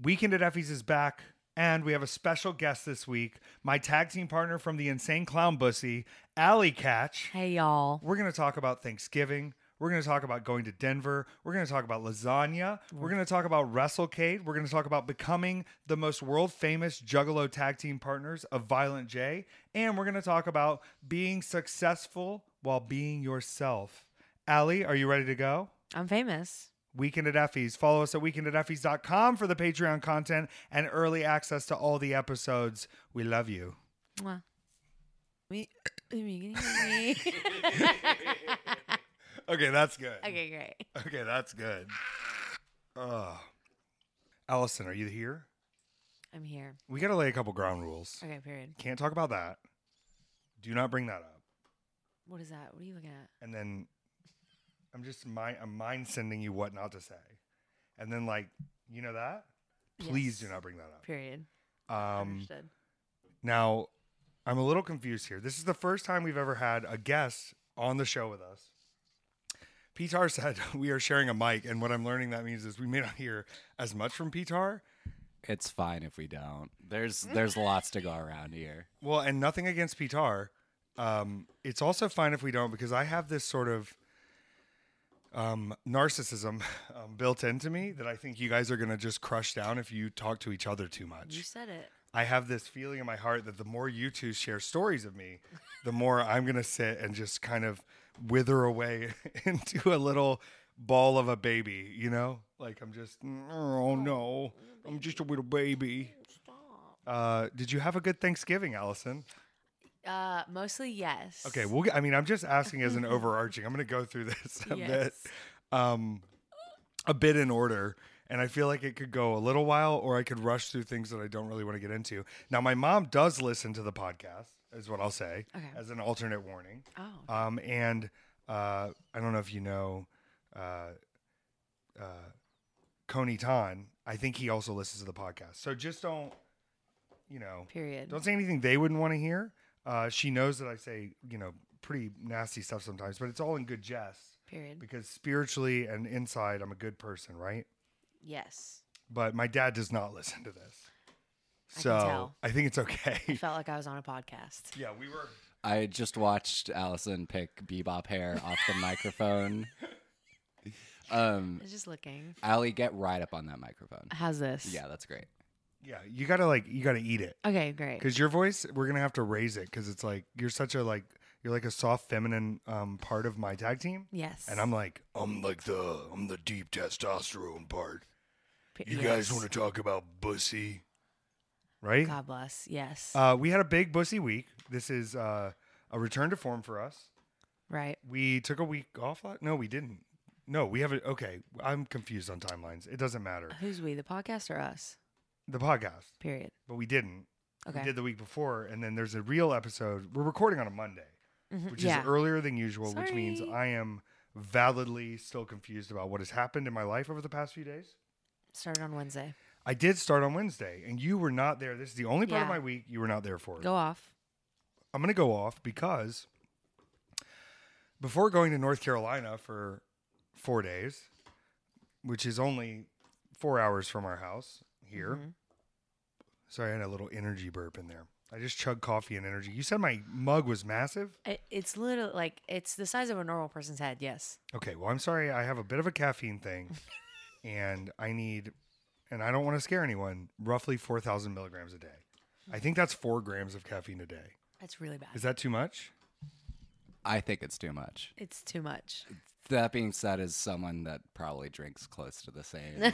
Weekend at Effy's is back, and we have a special guest this week. My tag team partner from the Insane Clown Bussy, Allie Katch. Hey, y'all. We're going to talk about Thanksgiving. We're going to talk about going to Denver. We're going to talk about lasagna. We're going to talk about WrestleCade. We're going to talk about becoming the most world famous Juggalo tag team partners of Violent J. And we're going to talk about being successful while being yourself. Allie, are you ready to go? I'm famous. Weekend at Effy's. Follow us at weekendateffies.com for the Patreon content and early access to all the episodes. We love you. Mwah. Me. Okay, that's good. okay, great. Okay, that's good. Oh. Allison, are you here? I'm here. We got to lay a couple ground rules. Okay, period. Can't talk about that. Do not bring that up. What is that? What are you looking at? And then I'm just mind I'm mind sending you what not to say. And then like, you know that? Please Yes. do not bring that up. Period. Um Understood. now I'm a little confused here. This is the first time we've ever had a guest on the show with us. Peter said we are sharing a mic, and what I'm learning that means is we may not hear as much from Peter. It's fine if we don't. There's there's lots to go around here. Well, and nothing against Peter. Um, it's also fine if we don't because I have this sort of um, narcissism um, built into me that I think you guys are going to just crush down if you talk to each other too much. You said it. I have this feeling in my heart that the more you two share stories of me, the more I'm going to sit and just kind of wither away into a little ball of a baby, you know? Like I'm just, oh no, I'm just a little baby. Stop. Uh, did you have a good Thanksgiving, Allison? Uh, mostly yes. Okay, well, I mean, I'm just asking as an overarching. I'm going to go through this a bit, um, a bit in order, and I feel like it could go a little while, or I could rush through things that I don't really want to get into. Now, my mom does listen to the podcast, is what I'll say, Okay. as an alternate warning. Oh. Um, and uh, I don't know if you know, uh, uh, Coney Tan. I think he also listens to the podcast. So just don't, you know, period. don't say anything they wouldn't want to hear. Uh, she knows that I say, you know, pretty nasty stuff sometimes, but it's all in good jest period. because spiritually and inside, I'm a good person, right? Yes. But my dad does not listen to this. I can So tell. I think it's okay. I okay. felt like I was on a podcast. yeah, we were. I just watched Allison pick Bebop hair off the microphone. Um, I was just looking. Allie, get right up on that microphone. How's this? Yeah, that's great. Yeah, you gotta like, you gotta eat it Okay, great. because your voice, we're gonna have to raise it because it's like you're such a like, you're like a soft feminine um, part of my tag team, Yes. and I'm like, I'm like the, I'm the deep testosterone part. P- You guys yes. want to talk about bussy, right? God bless. Yes. Uh, we had a big bussy week. This is uh, a return to form for us. right. We took a week off. la- No, we didn't. No, we have it. Okay, I'm confused on timelines. It doesn't matter. Who's we? The podcast or us? The podcast, Period. but we didn't. Okay. We did the week before, and then there's a real episode. We're recording on a Monday, Mhm. which yeah. is earlier than usual, which means I am validly still confused about what has happened in my life over the past few days. Started on Wednesday. I did start on Wednesday, and you were not there. This is the only part of my week you were not there for. Go off. I'm going to go off because before going to North Carolina for four days, which is only four hours from our house here. Mhm. Sorry, I had a little energy burp in there. I just chugged coffee and energy. You said my mug was massive? It, it's literally like it's the size of a normal person's head. Yes. Okay, well, I'm sorry. I have a bit of a caffeine thing, and I need, and I don't want to scare anyone, roughly 4,000 milligrams a day. I think that's four grams of caffeine a day. That's really bad. Is that too much? I think it's too much. It's too much. That being said, as someone that probably drinks close to the same,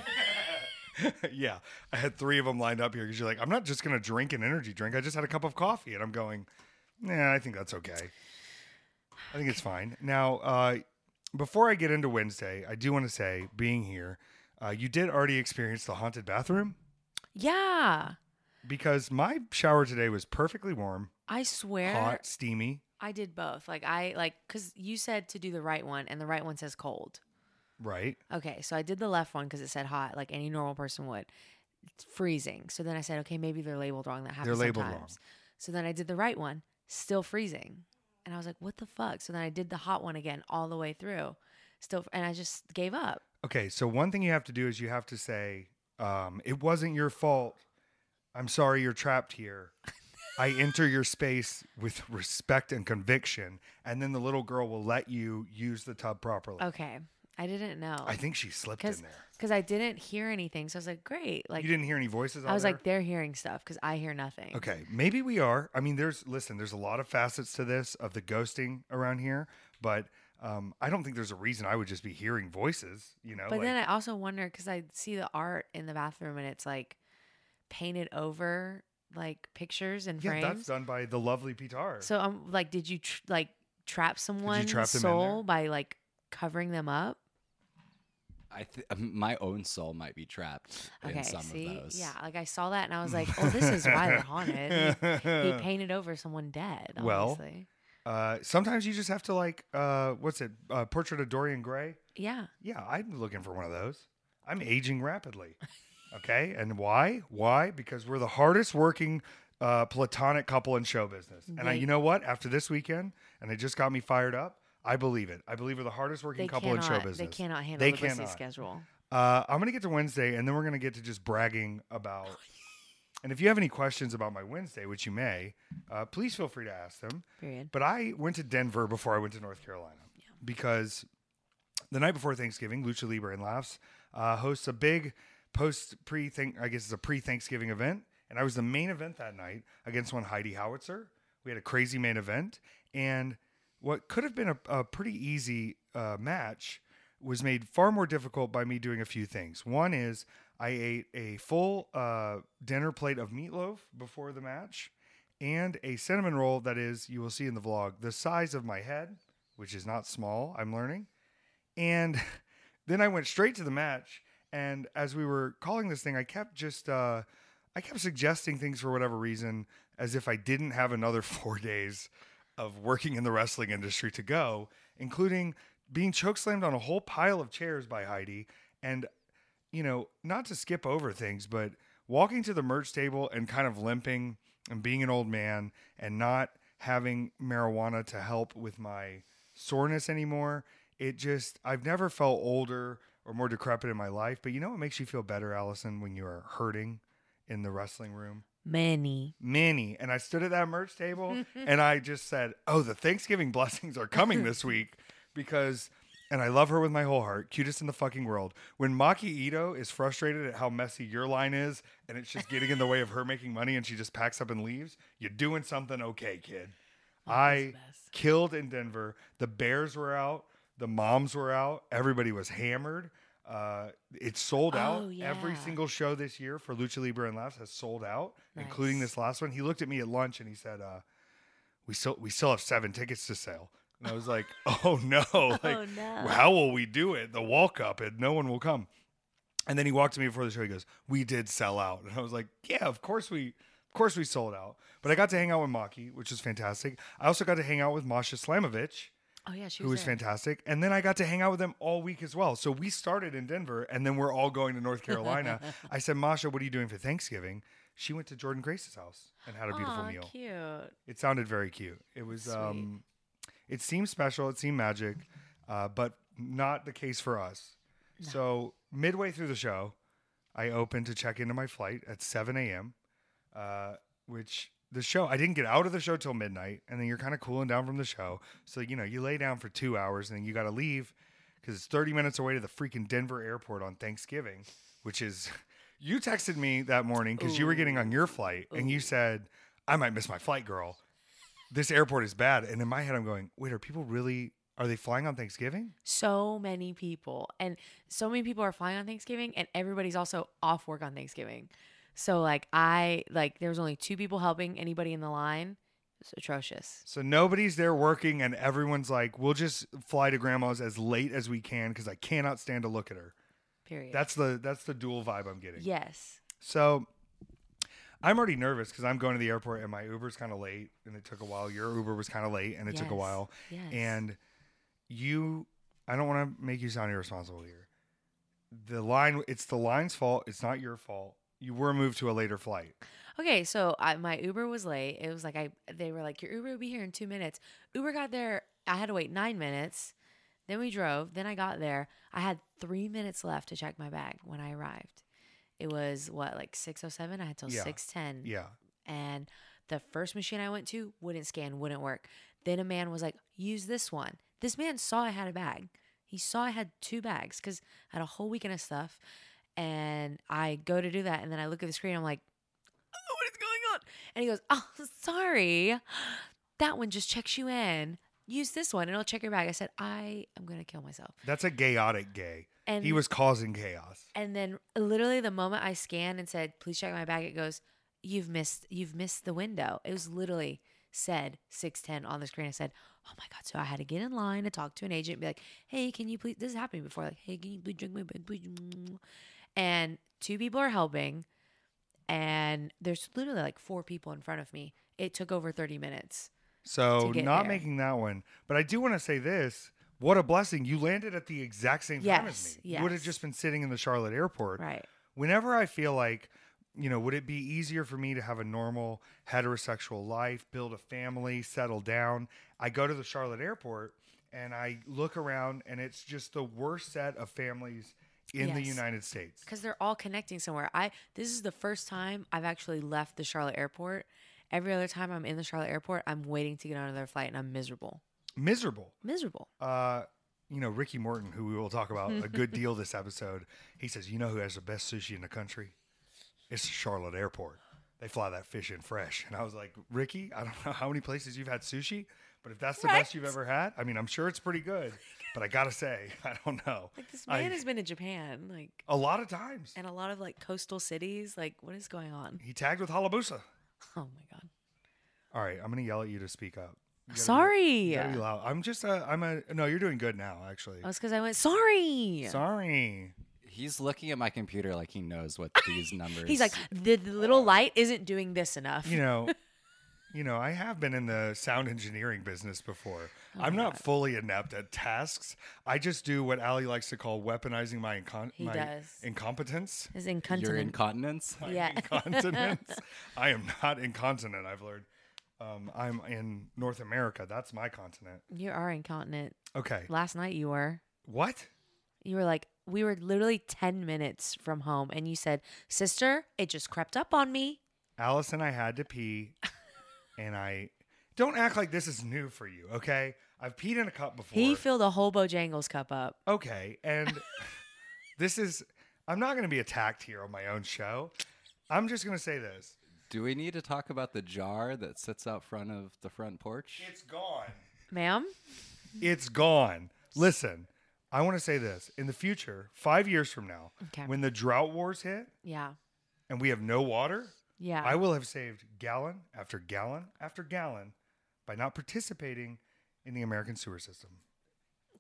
yeah, I had three of them lined up here because you're like, I'm not just gonna drink an energy drink. I just had a cup of coffee, and I'm going, Nah, I think that's okay. I think it's fine. Now, uh, before I get into Wednesday, I do want to say, being here, uh, you did already experience the haunted bathroom Yeah. because my shower today was perfectly warm, I swear hot, steamy. I did both. Like I like cuz you said to do the right one and the right one says cold. Right. Okay, so I did the left one cuz it said hot like any normal person would. It's freezing. So then I said, okay, maybe they're labeled wrong. That happens They're labeled wrong. So then I did the right one, still freezing. And I was like, what the fuck? So then I did the hot one again all the way through. Still and I just gave up. Okay. So one thing you have to do is you have to say Um, it wasn't your fault. I'm sorry you're trapped here. I enter your space with respect and conviction, and then the little girl will let you use the tub properly. Okay. I didn't know. I think she slipped in there. because I didn't hear anything. So I was like, great. Like you didn't hear any voices. I was there? like, they're hearing stuff because I hear nothing. Okay, maybe we are. I mean, there's listen. There's a lot of facets to this of the ghosting around here, but um, I don't think there's a reason I would just be hearing voices. You know, But like, then I also wonder because I see the art in the bathroom and it's like painted over like pictures and yeah, frames. that's done by the lovely Peter. So I'm like, did you tr- like trap someone's trap soul by like covering them up? I th- my own soul might be trapped Okay, in some see, of those. yeah, like I saw that and I was like, oh, this is why they're haunted. He, he painted over someone dead. Well, uh, sometimes you just have to like, uh, what's it? Uh, Portrait of Dorian Gray. yeah, Yeah, I'm looking for one of those. I'm aging rapidly. Okay, and why? Why? Because we're the hardest working uh, platonic couple in show business. And I, you know what? After this weekend, and it just got me fired up. I believe it. I believe we're the hardest they working couple in show cannot. business. They cannot handle They the busy cannot. schedule. Uh, I'm going to get to Wednesday, and then we're going to get to just bragging about. And if you have any questions about my Wednesday, which you may, uh, please feel free to ask them. Period. But I went to Denver before I went to North Carolina because the night before Thanksgiving, Lucha Libre and Laughs uh, hosts a big post pre think I guess it's a pre Thanksgiving event, and I was the main event that night against one Heidi Howitzer. We had a crazy main event, and what could have been a, a pretty easy uh, match was made far more difficult by me doing a few things. One is I ate a full uh, dinner plate of meatloaf before the match and a cinnamon roll that is, you will see in the vlog, the size of my head, which is not small, I'm learning. And then I went straight to the match. And as we were calling this thing, I kept just, uh, I kept suggesting things for whatever reason, as if I didn't have another four days of working in the wrestling industry to go, including being chokeslammed on a whole pile of chairs by Heidi. And, you know, not to skip over things, but walking to the merch table and kind of limping and being an old man and not having marijuana to help with my soreness anymore. It just, I've never felt older or more decrepit in my life. But you know what makes you feel better, Allison, when you are hurting in the wrestling room? Many. Many. And I stood at that merch table and I just said, Oh, the Thanksgiving blessings are coming this week because, and I love her with my whole heart, cutest in the fucking world. When Maki Itoh is frustrated at how messy your line is and it's just getting in the way of her making money and she just packs up and leaves, you're doing something okay, kid. I killed in Denver. The Bears were out. The moms were out. Everybody was hammered. Uh, it's sold out. Oh, Every single show this year for Lucha Libre and Laughs has sold out, including this last one. He looked at me at lunch and he said, uh, "We still we still have seven tickets to sell." And I was like, "Oh no! Like, oh no. how will we do it? The walk up, and no one will come." And then he walked to me before the show. He goes, "We did sell out," and I was like, "Yeah, of course we, of course we sold out." But I got to hang out with Maki, which was fantastic. I also got to hang out with Masha Slamovich, Oh yeah, she was who was there. fantastic. And then I got to hang out with them all week as well. So we started in Denver, and then we're all going to North Carolina. I said, "Masha, what are you doing for Thanksgiving?" She went to Jordan Grace's house and had a beautiful Aw, meal. Cute. It sounded very cute. It was Sweet. um it seemed special, it seemed magic, uh, but not the case for us. So midway through the show, I opened to check into my flight at 7 a.m. Uh, which the show I didn't get out of the show till midnight, and then you're kind of cooling down from the show. So you know you lay down for two hours, and then you got to leave because it's 30 minutes away to the freaking Denver airport on Thanksgiving, which is. You texted me that morning because you were getting on your flight, and you said, "I might miss my flight, girl." This airport is bad, and in my head, I'm going, "Wait, are people really? Are they flying on Thanksgiving?" So many people, and so many people are flying on Thanksgiving, and everybody's also off work on Thanksgiving. So like I like there was only two people helping anybody in the line. It's atrocious. So nobody's there working, and everyone's like, "We'll just fly to grandma's as late as we can because I cannot stand to look at her." Period. That's the that's the dual vibe I'm getting. yes. So I'm already nervous because I'm going to the airport and my Uber's kind of late, and it took a while. Your Uber was kind of late, and it took a while. Yes. And you, I don't want to make you sound irresponsible here. The line, it's the line's fault. It's not your fault. You were moved to a later flight. Okay, so I, my Uber was late. It was like I they were like your Uber will be here in 2 minutes. Uber got there. I had to wait 9 minutes. Then we drove. Then I got there. I had 3 minutes left to check my bag when I arrived. It was what like six oh seven. I had till Yeah. six ten. Yeah. and the first machine I went to wouldn't scan, wouldn't work. Then a man was like, "Use this one." This man saw I had a bag. He saw I had two bags because I had a whole weekend of stuff, and I go to do that, and then I look at the screen. I'm like, oh, "What is going on?" And he goes, "Oh, sorry, that one just checks you in. Use this one, and it'll check your bag." I said, "I am gonna kill myself." That's a chaotic gay. And he was causing chaos. and then literally the moment I scanned and said, "Please check my bag," it goes, "You've missed. You've missed the window." It was literally said six ten on the screen. I said, "Oh my god!" So I had to get in line to talk to an agent, and be like, "Hey, can you please?" This happened before. Like, "Hey, can you please drink my bag, please?" And two people are helping, and there's literally like four people in front of me. It took over thirty minutes. So not there. making that one. But I do want to say this. What a blessing. You landed at the exact same time as Yes, me. You would have just been sitting in the Charlotte airport. Right. Whenever I feel like, you know, would it be easier for me to have a normal heterosexual life, build a family, settle down? I go to the Charlotte airport and I look around and it's just the worst set of families in the United States. because they're all connecting somewhere. I this is the first time I've actually left the Charlotte airport. Every other time I'm in the Charlotte airport, I'm waiting to get on another flight and I'm miserable. Miserable. Miserable. Uh, you know, Ricky Morton, who we will talk about a good deal this episode, he says, You know who has the best sushi in the country? It's the Charlotte Airport. They fly that fish in fresh. And I was like, Ricky, I don't know how many places you've had sushi, but if that's the best you've ever had, I mean, I'm sure it's pretty good. But I gotta say, I don't know. Like this I- man has been in Japan, like a lot of times. and a lot of like coastal cities. Like, what is going on? He tagged with Hayabusa. Oh my god. All right, I'm gonna yell at you to speak up. Sorry. be loud. I'm just a. I'm a. No, you're doing good now. Actually. That was because I went sorry. Sorry. He's looking at my computer like he knows what these numbers. He's like the, the little light isn't doing this enough. you know, you know, I have been in the sound engineering business before. Oh I'm not God. fully adept at tasks. I just do what Allie likes to call weaponizing my, incon- He my does. incompetence. Is your incontinence. My Yeah. incontinence. I am not incontinent. I've learned. Um, I'm in North America. That's my continent. you are incontinent. Okay. Last night you were. What? You were like, we were literally 10 minutes from home, and you said, Sister, it just crept up on me. Allison, I had to pee, and I don't act like this is new for you. Okay. I've peed in a cup before. He filled a whole Bojangles cup up. Okay, and this is I'm not going to be attacked here on my own show. I'm just going to say this. Do we need to talk about the jar that sits out front of the front porch? It's gone. Ma'am? It's gone. Listen, I want to say this. In the future, 5 years from now, Okay. when the drought wars hit Yeah. and we have no water, Yeah. I will have saved gallon after gallon after gallon by not participating in the American sewer system.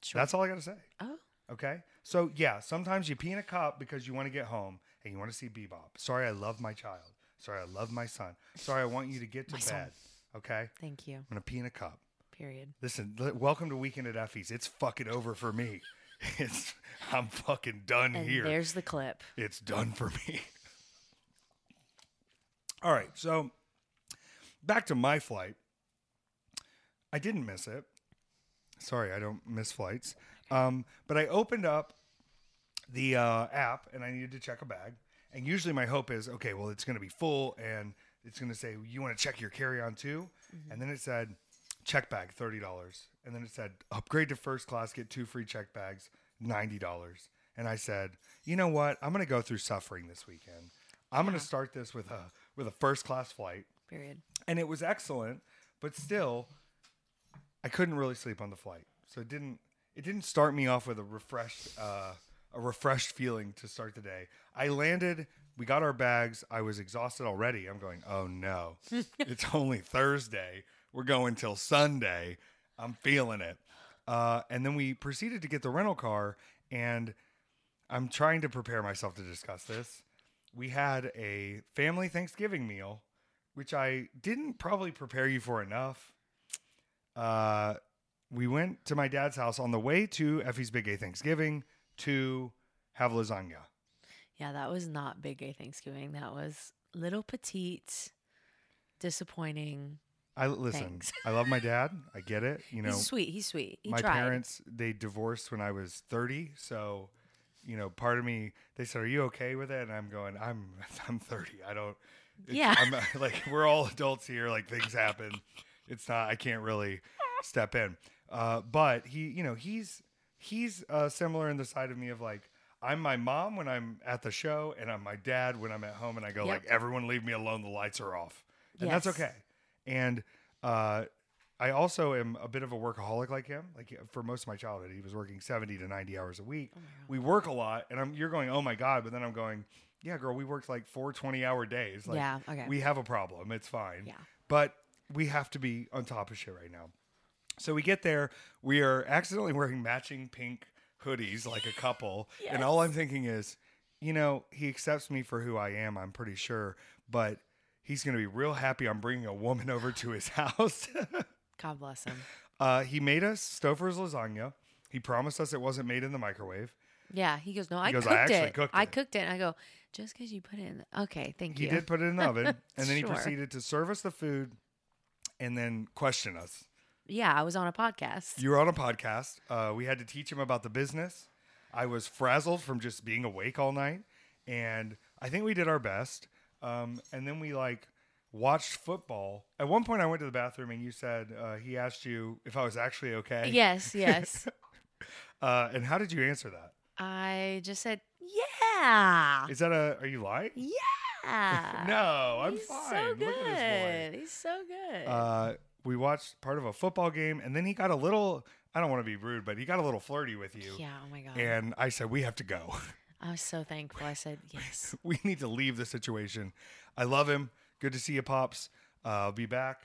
Sure. That's all I got to say. oh, Okay. So yeah, sometimes you pee in a cup because you want to get home and you want to see Bebop. Sorry, I love my child. Sorry, I love my son. Sorry, I want you to get to My son. bed. Okay. thank you. I'm gonna pee in a cup. Period. Listen, l- welcome to Weekend at Effy's. It's fucking over for me. It's I'm fucking done And here. there's the clip. It's done for me. All right, so back to my flight. I didn't miss it. Sorry, I don't miss flights. Um, but I opened up the uh, app and I needed to check a bag. And usually my hope is, okay, well, it's going to be full and it's going to say, you want to check your carry on too? And then it said, check bag, $30. And then it said, upgrade to first class, get two free check bags, $90. And I said, you know what? I'm going to go through suffering this weekend. I'm going to start this with a with a first class flight Period. and it was excellent, but still, I couldn't really sleep on the flight. So it didn't it didn't start me off with a refreshed uh, a refreshed feeling to start the day. I landed, we got our bags. I was exhausted already. I'm going, oh no, it's only Thursday. We're going till Sunday. I'm feeling it. Uh, and then we proceeded to get the rental car, and I'm trying to prepare myself to discuss this. We had a family Thanksgiving meal, which I didn't probably prepare you for enough. Uh, we went to my dad's house on the way to Effy's Big A Thanksgiving to have lasagna. Yeah, that was not big gay Thanksgiving. That was little petite, disappointing. I listen. Thanks. I love my dad. I get it. You know, He's sweet. He's sweet. He my tried. parents they divorced when I was 30, so you know, part of me, they said, "Are you okay with it?" And I'm going, "I'm I'm 30. I don't." it's- Yeah. I'm like we're all adults here. Like things happen. It's not. I can't really step in. Uh, but he, you know, he's he's uh, similar in the side of me of like. I'm my mom when I'm at the show, and I'm my dad when I'm at home, and I go Yep. like, "Everyone, leave me alone. The lights are off," and that's okay. And uh, I also am a bit of a workaholic like him. Like for most of my childhood, he was working 70 to 90 hours a week. we work a lot, and I'm you're going, oh my god, but then I'm going, yeah, girl, we worked like four 20 hour days. Like, Yeah, okay. We have a problem. It's fine. Yeah. But we have to be on top of shit right now. So we get there. We are accidentally wearing matching pink hoodies like a couple. And all I'm thinking is, you know, he accepts me for who I am, I'm pretty sure. But he's going to be real happy I'm bringing a woman over to his house. God bless him. uh, he made us Stouffer's lasagna. He promised us it wasn't made in the microwave. Yeah, he goes, no, I goes, "I cooked actually it. cooked I cooked it. And I go, just because you put it in. The- okay, thank He you. He did put it in the oven. And then he Sure. proceeded to serve us the food and then question us. Yeah, I was on a podcast. You were on a podcast. Uh, we had to teach him about the business. I was frazzled from just being awake all night, and I think we did our best. Um, and then we like watched football. At one point, I went to the bathroom, and you said uh, he asked you if I was actually okay. yes, yes. Uh, and how did you answer that? I just said, yeah. Is that a? Are you lying? Yeah. No, I'm He's fine. so good. Look at this boy. He's so good. Uh, we watched part of a football game, and then he got a little. I don't want to be rude, but he got a little flirty with you. yeah, oh my God. And I said, we have to go. I was so thankful. I said, yes. we need to leave the situation. I love him. Good to see you, pops. Uh, I'll be back.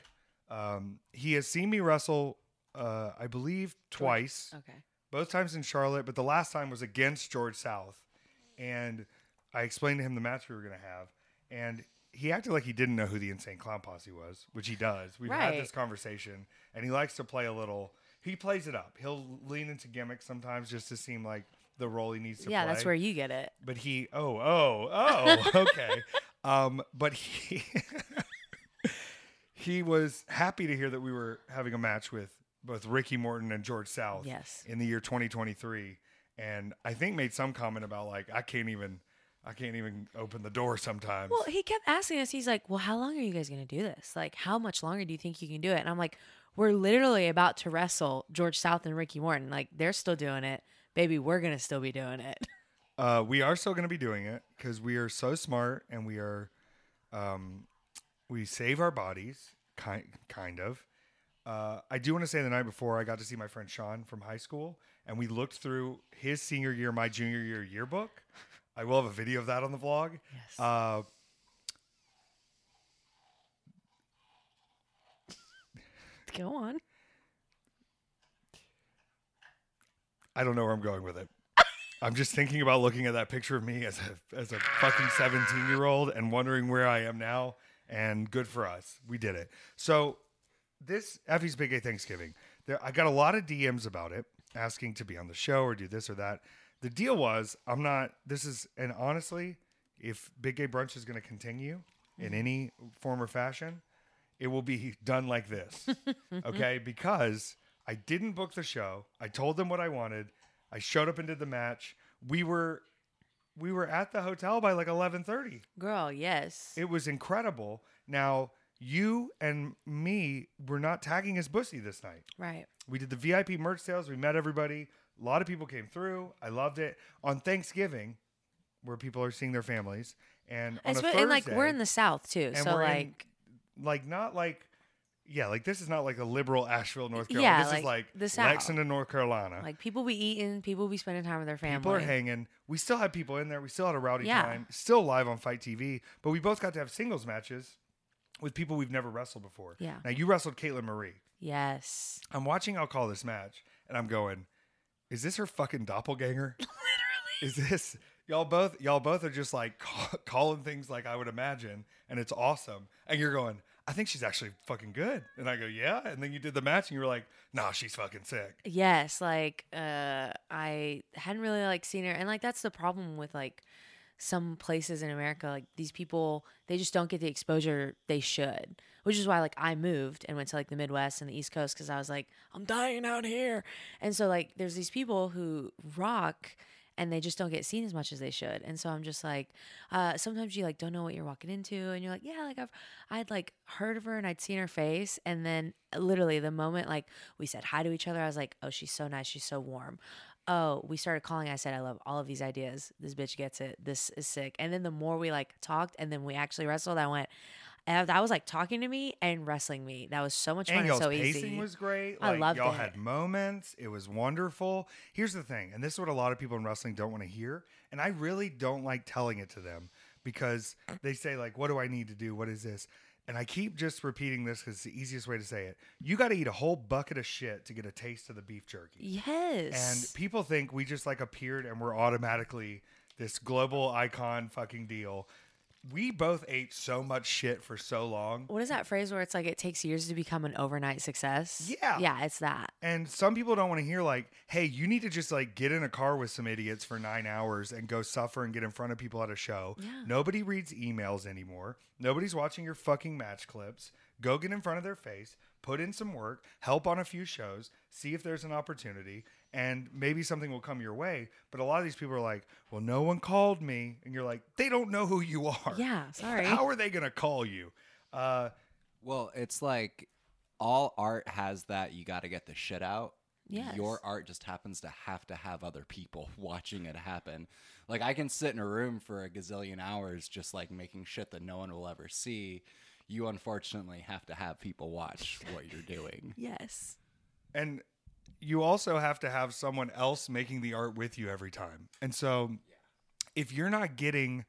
Um, he has seen me wrestle, uh, I believe, twice. Okay. Both times in Charlotte, but the last time was against George South, and I explained to him the match we were going to have, and he acted like he didn't know who the Insane Clown Posse was, which he does. We've had this conversation, and he likes to play a little. He plays it up. He'll lean into gimmicks sometimes just to seem like the role he needs to play. Yeah, play that's where you get it. but he oh oh oh okay um but he he was happy to hear that we were having a match with both Ricky Morton and George South Yes. in the year 2023 and I think made some comment about like I can't even I can't even open the door sometimes Well, he kept asking us. He's like, "Well, how long are you guys going to do this? Like, how much longer do you think you can do it?" And I'm like, "We're literally about to wrestle George South and Ricky Morton. Like, they're still doing it, baby. We're gonna still be doing it." Uh, we are still going to be doing it because we are so smart and we are, um, we save our bodies, kind kind of. Uh, I do want to say the night before I got to see my friend Sean from high school, and we looked through his senior year, my junior year yearbook. I will have a video of that on the vlog. Yes. Uh, Go on. I don't know where I'm going with it. I'm just thinking about looking at that picture of me as a as a fucking 17 year old and wondering where I am now. And good for us, we did it. So this Effy's Big Gay Thanksgiving, there I got a lot of DMs about it, asking to be on the show or do this or that. The deal was I'm not. This is and honestly, if Big Gay Brunch is going to continue in any form or fashion, it will be done like this. okay? Because I didn't book the show. I told them what I wanted. I showed up and did the match. We were we were at the hotel by like 11:30. Girl, yes. It was incredible. Now, you and me were not tagging as Bussy this night. right. We did the VIP merch sales. We met everybody. A lot of people came through. I loved it. On Thanksgiving, where people are seeing their families, and on a Thursday, and like we're in the South too, and so we're in- like like not like yeah, like this is not like a liberal Asheville, North Carolina. Yeah, this like is like the South. Lexington, North Carolina. like people be eating, people be spending time with their family. People are hanging. We still had people in there. We still had a rowdy Yeah. time. Still live on FITE TV. But we both got to have singles matches with people we've never wrestled before. Yeah. Now you wrestled Caitlin Marie. Yes. I'm watching. I'll call this match, and I'm going, "Is this her fucking doppelganger? Literally. Is this y'all both? Y'all both are just like call, calling things like I would imagine, and it's awesome. And you're going." I think she's actually fucking good. And I go, yeah. And then you did the match and you were like, nah, she's fucking sick. Yes, like uh I hadn't really like seen her and like that's the problem with like some places in America like these people they just don't get the exposure they should. Which is why like I moved and went to like the Midwest and the East Coast cuz I was like I'm dying out here. And so like there's these people who rock and they just don't get seen as much as they should. And so I'm just like, uh, sometimes you like don't know what you're walking into, and you're like, yeah, like I've I'd like heard of her and I'd seen her face, and then literally the moment like we said hi to each other, I was like, oh, she's so nice, she's so warm. Oh, we started calling. I said, I love all of these ideas. This bitch gets it. This is sick. And then the more we like talked, and then we actually wrestled, I went. And that was like talking to me and wrestling me. That was so much fun And and y'all's so pacing easy. was great. I Like, loved y'all it. had moments. It was wonderful. Here's the thing, and this is what a lot of people in wrestling don't want to hear. And I really don't like telling it to them because they say, like, what do I need to do? What is this? And I keep just repeating this because it's the easiest way to say it. You got to eat a whole bucket of shit to get a taste of the beef jerky. yes. And people think we just like appeared and we're automatically this global icon fucking deal. We both ate so much shit for so long. what is that phrase where it's like it takes years to become an overnight success? Yeah. Yeah, it's that. And some people don't want to hear like, "Hey, you need to just like get in a car with some idiots for 9 hours and go suffer and get in front of people at a show." Yeah. Nobody reads emails anymore. Nobody's watching your fucking match clips. Go get in front of their face, put in some work, help on a few shows, see if there's an opportunity, and maybe something will come your way. But a lot of these people are like, "Well, no one called me." And you're like, "They don't know who you are." Yeah, sorry. How are they going to call you? Uh Well, it's like all art has that you got to get the shit out. Yes. Your art just happens to have to have other people watching it happen. Like I can sit in a room for a gazillion hours just like making shit that no one will ever see. You unfortunately have to have people watch what you're doing. Yes. and you also have to have someone else making the art with you every time. And so if you're not getting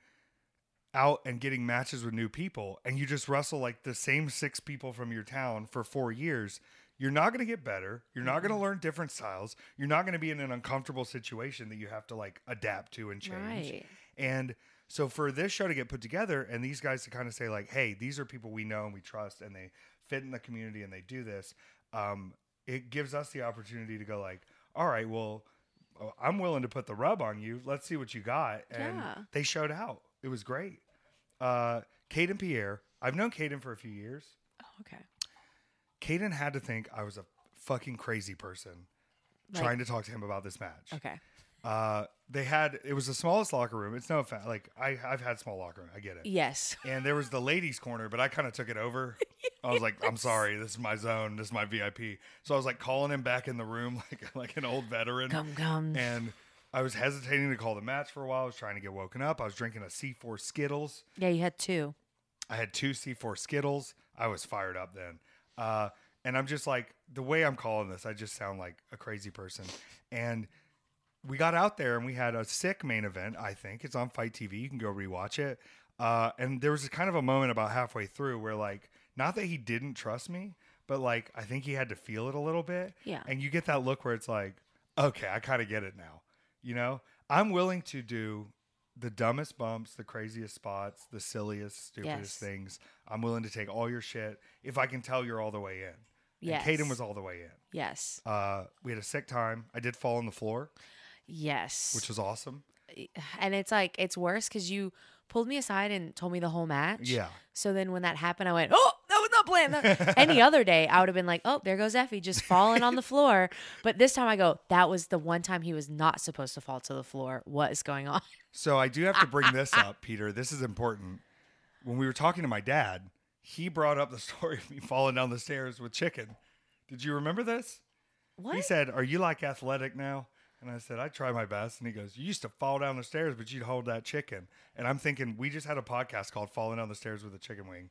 out and getting matches with new people and you just wrestle like the same six people from your town for 4 years, you're not going to get better. You're not going to learn different styles. You're not going to be in an uncomfortable situation that you have to like adapt to and change. Right. And so for this show to get put together and these guys to kind of say like, "Hey, these are people we know and we trust, and they fit in the community and they do this," um, it gives us the opportunity to go like, "All right, well, uh, I'm willing to put the rub on you. Let's see what you got." And Yeah. they showed out. It was great. Uh, Caden Pierre, I've known Caden for a few years. Oh, okay. Caden had to think I was a fucking crazy person Like- trying to talk to him about this match. Okay. Uh, they had it was the smallest locker room. It's no offense. Like I, I've had small locker room. I get it. Yes. And there was the ladies' corner, but I kind of took it over. I was like, I'm sorry, this is my zone. This is my VIP. So I was like calling him back in the room like like an old veteran. Come, come. And I was hesitating to call the match for a while. I was trying to get woken up. I was drinking a C4 Skittles. Yeah, you had two. I had two C4 Skittles. I was fired up then. Uh, and I'm just like, the way I'm calling this, I just sound like a crazy person. And we got out there and we had a sick main event, I think. It's on FITE TV. You can go rewatch it. Uh, and there was kind of a moment about halfway through where, like, not that he didn't trust me, but like, I think he had to feel it a little bit. Yeah. And you get that look where it's like, okay, I kind of get it now. You know, I'm willing to do the dumbest bumps, the craziest spots, the silliest, stupidest Yes. things. I'm willing to take all your shit if I can tell you're all the way in. Yes. And Caden was all the way in. Yes. Uh, we had a sick time. I did fall on the floor, Yes. which was awesome. and it's like it's worse because you pulled me aside and told me the whole match. Yeah. So then when that happened, I went, "Oh, that was. That- Any other day, I would have been like, "Oh, there goes Effy, just falling on the floor." But this time, I go, "That was the one time he was not supposed to fall to the floor. What is going on?" So I do have to bring this up, Peter. This is important. When we were talking to my dad, he brought up the story of me falling down the stairs with chicken. Did you remember this? What? He said, Are you like athletic now? And I said, I try my best. And he goes, You used to fall down the stairs, but you'd hold that chicken. And I'm thinking, we just had a podcast called Falling Down the Stairs with a Chicken Wing.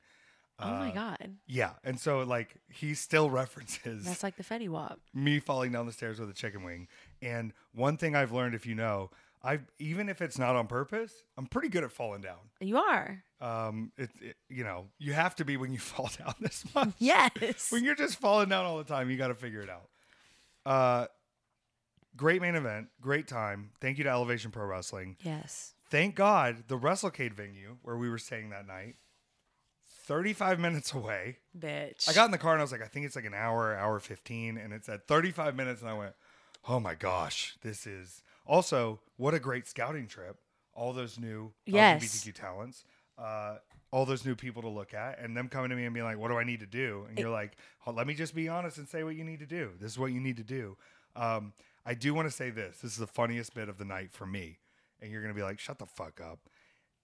Oh my Uh, god, Yeah. And so, like, he still references that's like the Fetty Wap. me falling down the stairs with a chicken wing. And one thing I've learned, if you know, I even if it's not on purpose, I'm pretty good at falling down. You are. Um, it, it you know you have to be when you fall down this much. Yes. when you're just falling down all the time, you got to figure it out. Uh, great main event, great time. Thank you to Elevation Pro Wrestling. yes. Thank God the WrestleCade venue where we were staying that night, 35 minutes away. Bitch. I got in the car and I was like, I think it's like an hour, hour 15. And it said 35 minutes. And I went, oh my gosh, this is also what a great scouting trip. All those new Yes. LGBTQ talents, uh, all those new people to look at, and them coming to me and being like, what do I need to do? And you're like, "Oh, let me just be honest and say what you need to do. This is what you need to do. Um, I do want to say this. This is the funniest bit of the night for me. And you're going to be like, shut the fuck up.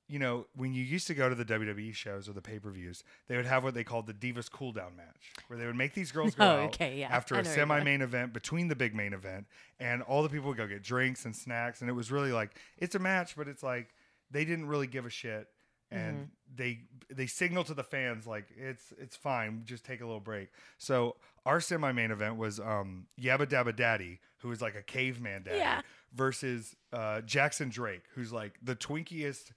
You know, when you used to go to the WWE shows or the pay per views, they would have what they called the Divas Cool Down match, where they would make these girls go Oh, out okay, yeah. after I a know where you're semi main event between the big main event, and all the people would go get drinks and snacks. And it was really like, it's a match, but it's like they didn't really give a shit. And Mm-hmm. they they signal to the fans like it's it's fine, just take a little break. So our semi main event was um Yabba Dabba Daddy, who is like a caveman daddy, Yeah. versus uh, Jackson Drake, who's like the twinkiest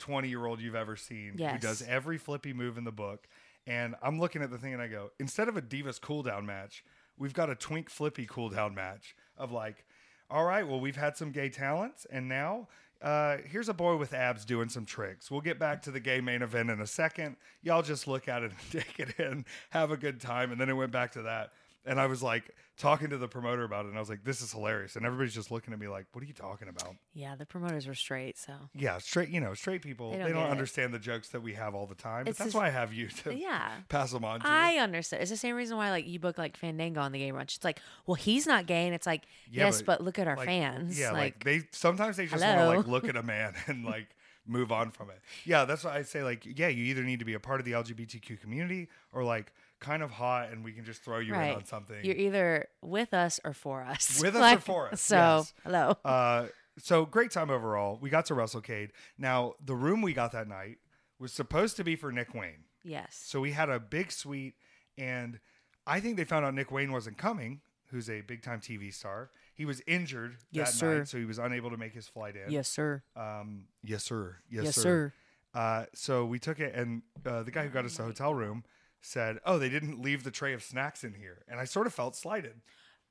20 year old you've ever seen, who does every flippy move in the book. And I'm looking at the thing and I go, instead of a Divas cool down match, we've got a twink flippy cool down match of like, all right, well, we've had some gay talents and now. Uh, here's a boy with abs doing some tricks. We'll get back to the gay main event in a second. Y'all just look at it and take it in, have a good time. And then it went back to that. And I was like talking to the promoter about it, and I was like, "This is hilarious." And everybody's just looking at me like, "What are you talking about?" Yeah, the promoters were straight, so Yeah, straight. You know, straight people. They They don't, don't get it. understand the jokes that we have all the time. But It's that's just- why I have you to yeah. pass them on to. I understand. It's the same reason why like you book like Fandango on the gay brunch. It's like, well, he's not gay, and it's like, Yeah, yes, but, but, look at our like, fans. Yeah, like, like, they sometimes they just want to like look at a man and like move on from it. Yeah, that's why I say like, yeah, you either need to be a part of the LGBTQ community or like kind of hot, and we can just throw you in on something. You're either with us or for us. With us or for us, So yes. hello. Uh, so great time overall. We got to WrestleCade. Now the room we got that night was supposed to be for Nick Wayne. yes. So we had a big suite, and I think they found out Nick Wayne wasn't coming, who's a big time TV star. He was injured Yes, that sir. night, so he was unable to make his flight in. yes, sir. Um, yes, sir. Yes, Yes, sir. sir. Uh, so we took it, and uh, the guy who got us the hotel room said, "Oh, they didn't leave the tray of snacks in here," and I sort of felt slighted.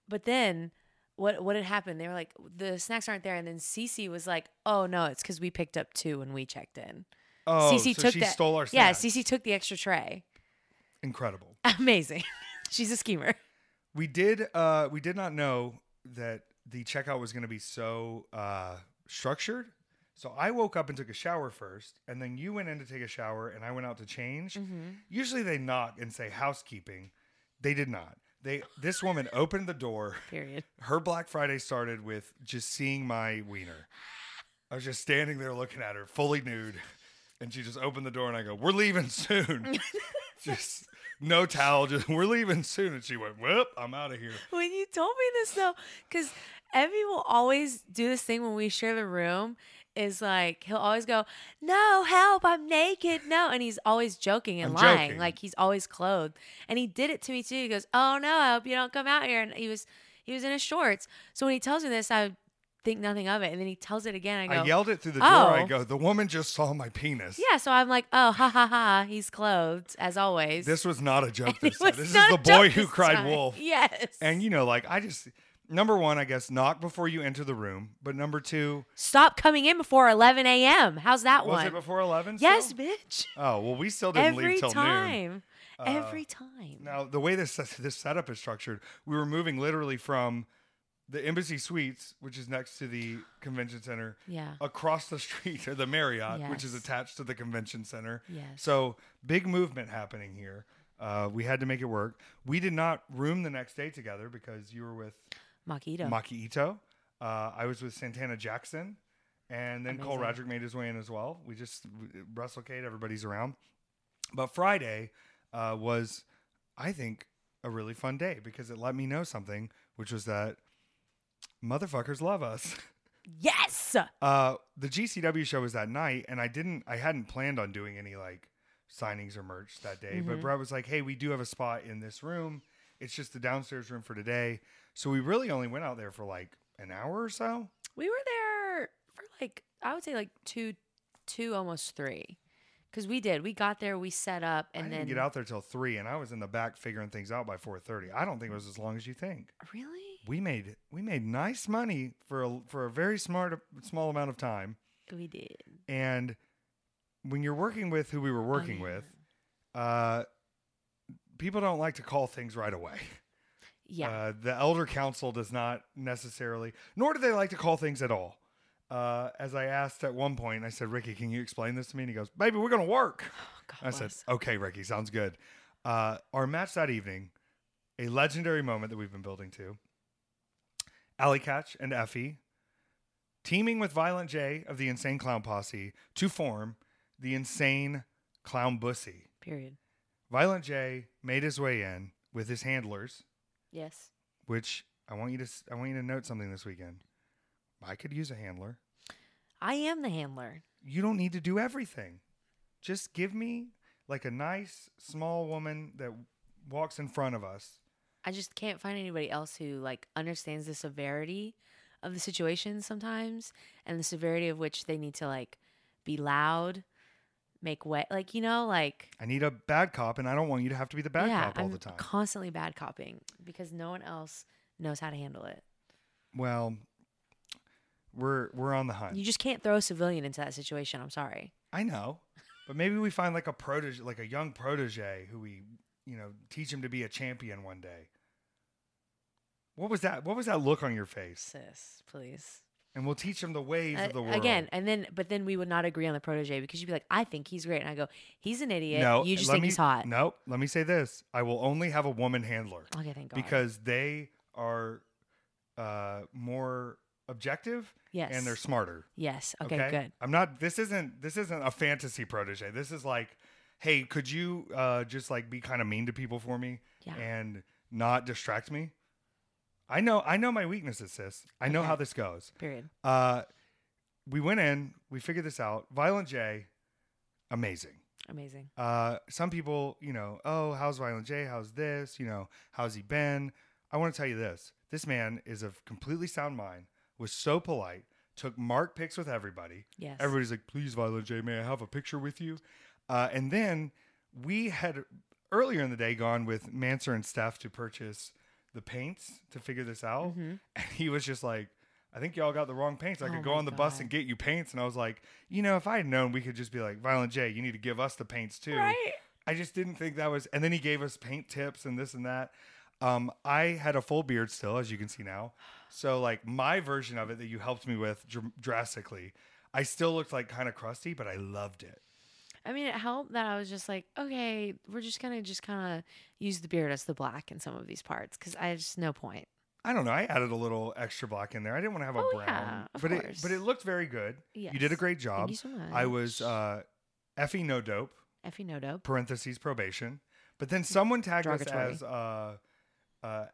But then what what had happened? They were like, the snacks aren't there, and then Cece was like, oh no, it's because we picked up two when we checked in. Oh, Cece so took she that. stole our yeah, snacks. Cece took the extra tray. Incredible. Amazing. She's a schemer. We did. Uh, we did not know that the checkout was going to be so uh, structured. So I woke up and took a shower first, and then you went in to take a shower, and I went out to change. Mm-hmm. Usually they knock and say housekeeping. They did not. They this woman opened the door. Period. Her Black Friday started with just seeing my wiener. I was just standing there looking at her, fully nude, and she just opened the door, and I go, "We're leaving soon." just no towel, just we're leaving soon, and she went, "Well, I'm out of here." When you told me this though, because Evie will always do this thing when we share the room. Is like he'll always go, "No, help! I'm naked." No, and he's always joking and I'm lying. joking. Like he's always clothed, and he did it to me too. He goes, "Oh no, I hope you don't come out here." And he was he was in his shorts. So when he tells me this, I think nothing of it, and then he tells it again. I go, I yelled it through the door. I "Oh." go, "The woman just saw my penis." "Yeah." So I'm like, "Oh, ha ha ha!" He's clothed as always. This was not a joke this time. This is the boy who cried time. wolf. Yes. And you know, like I just number one, I guess, knock before you enter the room. But number two, Stop coming in before 11 a.m. How's that was one? Was it before eleven? yes, bitch. Oh well, we still didn't Every leave till noon. Every time. Uh, Every time. Now the way this this setup is structured, we were moving literally from the Embassy Suites, which is next to the convention center, Yeah. across the street or the Marriott, which is attached to the convention center. Yes. So big movement happening here. Uh, we had to make it work. We did not room the next day together because you were with Maki Itoh. Maki. Uh, I was with Santana Jackson, and then Cole Amazing. Radrick made his way in as well. We just WrestleCade, everybody's around. But Friday uh, was, I think, a really fun day because it let me know something, which was that motherfuckers love us. yes. Uh, the GCW show was that night, and I didn't, I hadn't planned on doing any like signings or merch that day. But Mhm. Brett was like, "Hey, we do have a spot in this room. It's just the downstairs room for today." So we really only went out there for like an hour or so. We were there for like, I would say like two, two, almost three. Because we did. We got there, we set up, I and didn't then. get out there till three, and I was in the back figuring things out by four thirty. I don't think it was as long as you think. Really? We made we made nice money for a, for a very smart small amount of time. We did. And when you're working with who we were working Oh, yeah. with, uh, people don't like to call things right away. Yeah. Uh, the elder council does not necessarily, nor do they like to call things at all. Uh, as I asked at one point, I said, Ricky, can you explain this to me? And he goes, Baby, we're going to work. God I said. Okay, Ricky, sounds good. Uh, our match that evening, a legendary moment that we've been building to. Allie Katch, and Effie, teaming with Violent J of the Insane Clown Posse to form the Insane Clown Bussy. Period. Violent J made his way in with his handlers, Yes. which I want you to s- I want you to note something this weekend. I could use a handler. I am the handler. You don't need to do everything. Just give me like a nice small woman that walks in front of us. I just can't find anybody else who like understands the severity of the situation sometimes and the severity of which they need to like be loud, make wet, like you know, like I need a bad cop, and I don't want you to have to be the bad yeah, cop all I'm the time. constantly bad copying because no one else knows how to handle it. well, we're we're on the hunt. You just can't throw a civilian into that situation. I'm sorry. I know, but maybe we find like a protege, like a young protege, who we, you know, teach him to be a champion one day. What was that? What was that look on your face? Sis, please. And we'll teach him the ways Uh, of the world. again, and then but then we would not agree on the protege because you'd be like, I think he's great, and I go, he's an idiot. no, you just think me, he's hot. Nope. Let me say this: I will only have a woman handler Okay, thank God. because they are uh, more objective yes, and they're smarter. yes. Okay, good. I'm not. This isn't. This isn't a fantasy protege. This is like, hey, could you uh, just like be kind of mean to people for me Yeah. and not distract me? I know. I know my weaknesses, sis. I know Okay. how this goes. Period. Uh, we went in. We figured this out. Violent J, amazing. Amazing. Uh, some people, you know, oh, how's Violent J? How's this? You know, how's he been? I want to tell you this. This man is of completely sound mind, was so polite, took mark pics with everybody. Yes. Everybody's like, please, Violent J, may I have a picture with you? Uh, and then we had earlier in the day gone with Manser and Steph to purchase the paints to figure this out. And he was just like, I think y'all got the wrong paints. I Mm-hmm. Oh could go on the bus and get you paints. And I was like, you know, if I had known, we could just be like, Violent J, you need to give us the paints too. Right. I just didn't think that was. And then he gave us paint tips and this and that. Um, I had a full beard still, as you can see now. So like my version of it that you helped me with dr- drastically, I still looked like kind of crusty, but I loved it. I mean, it helped that I was just like, okay, we're just gonna just kind of use the beard as the black in some of these parts because I just no point. I don't know. I added a little extra black in there. I didn't want to have a Oh, brown, yeah, but it but it looked very good. You did a great job. Thank you so much. I was uh, Effy no dope Effy no dope. parentheses probation, but then someone tagged us as uh, uh,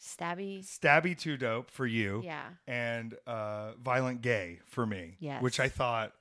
Stabby. stabby too dope for you. Yeah. and uh, Violent Gay for me, Yes. which I thought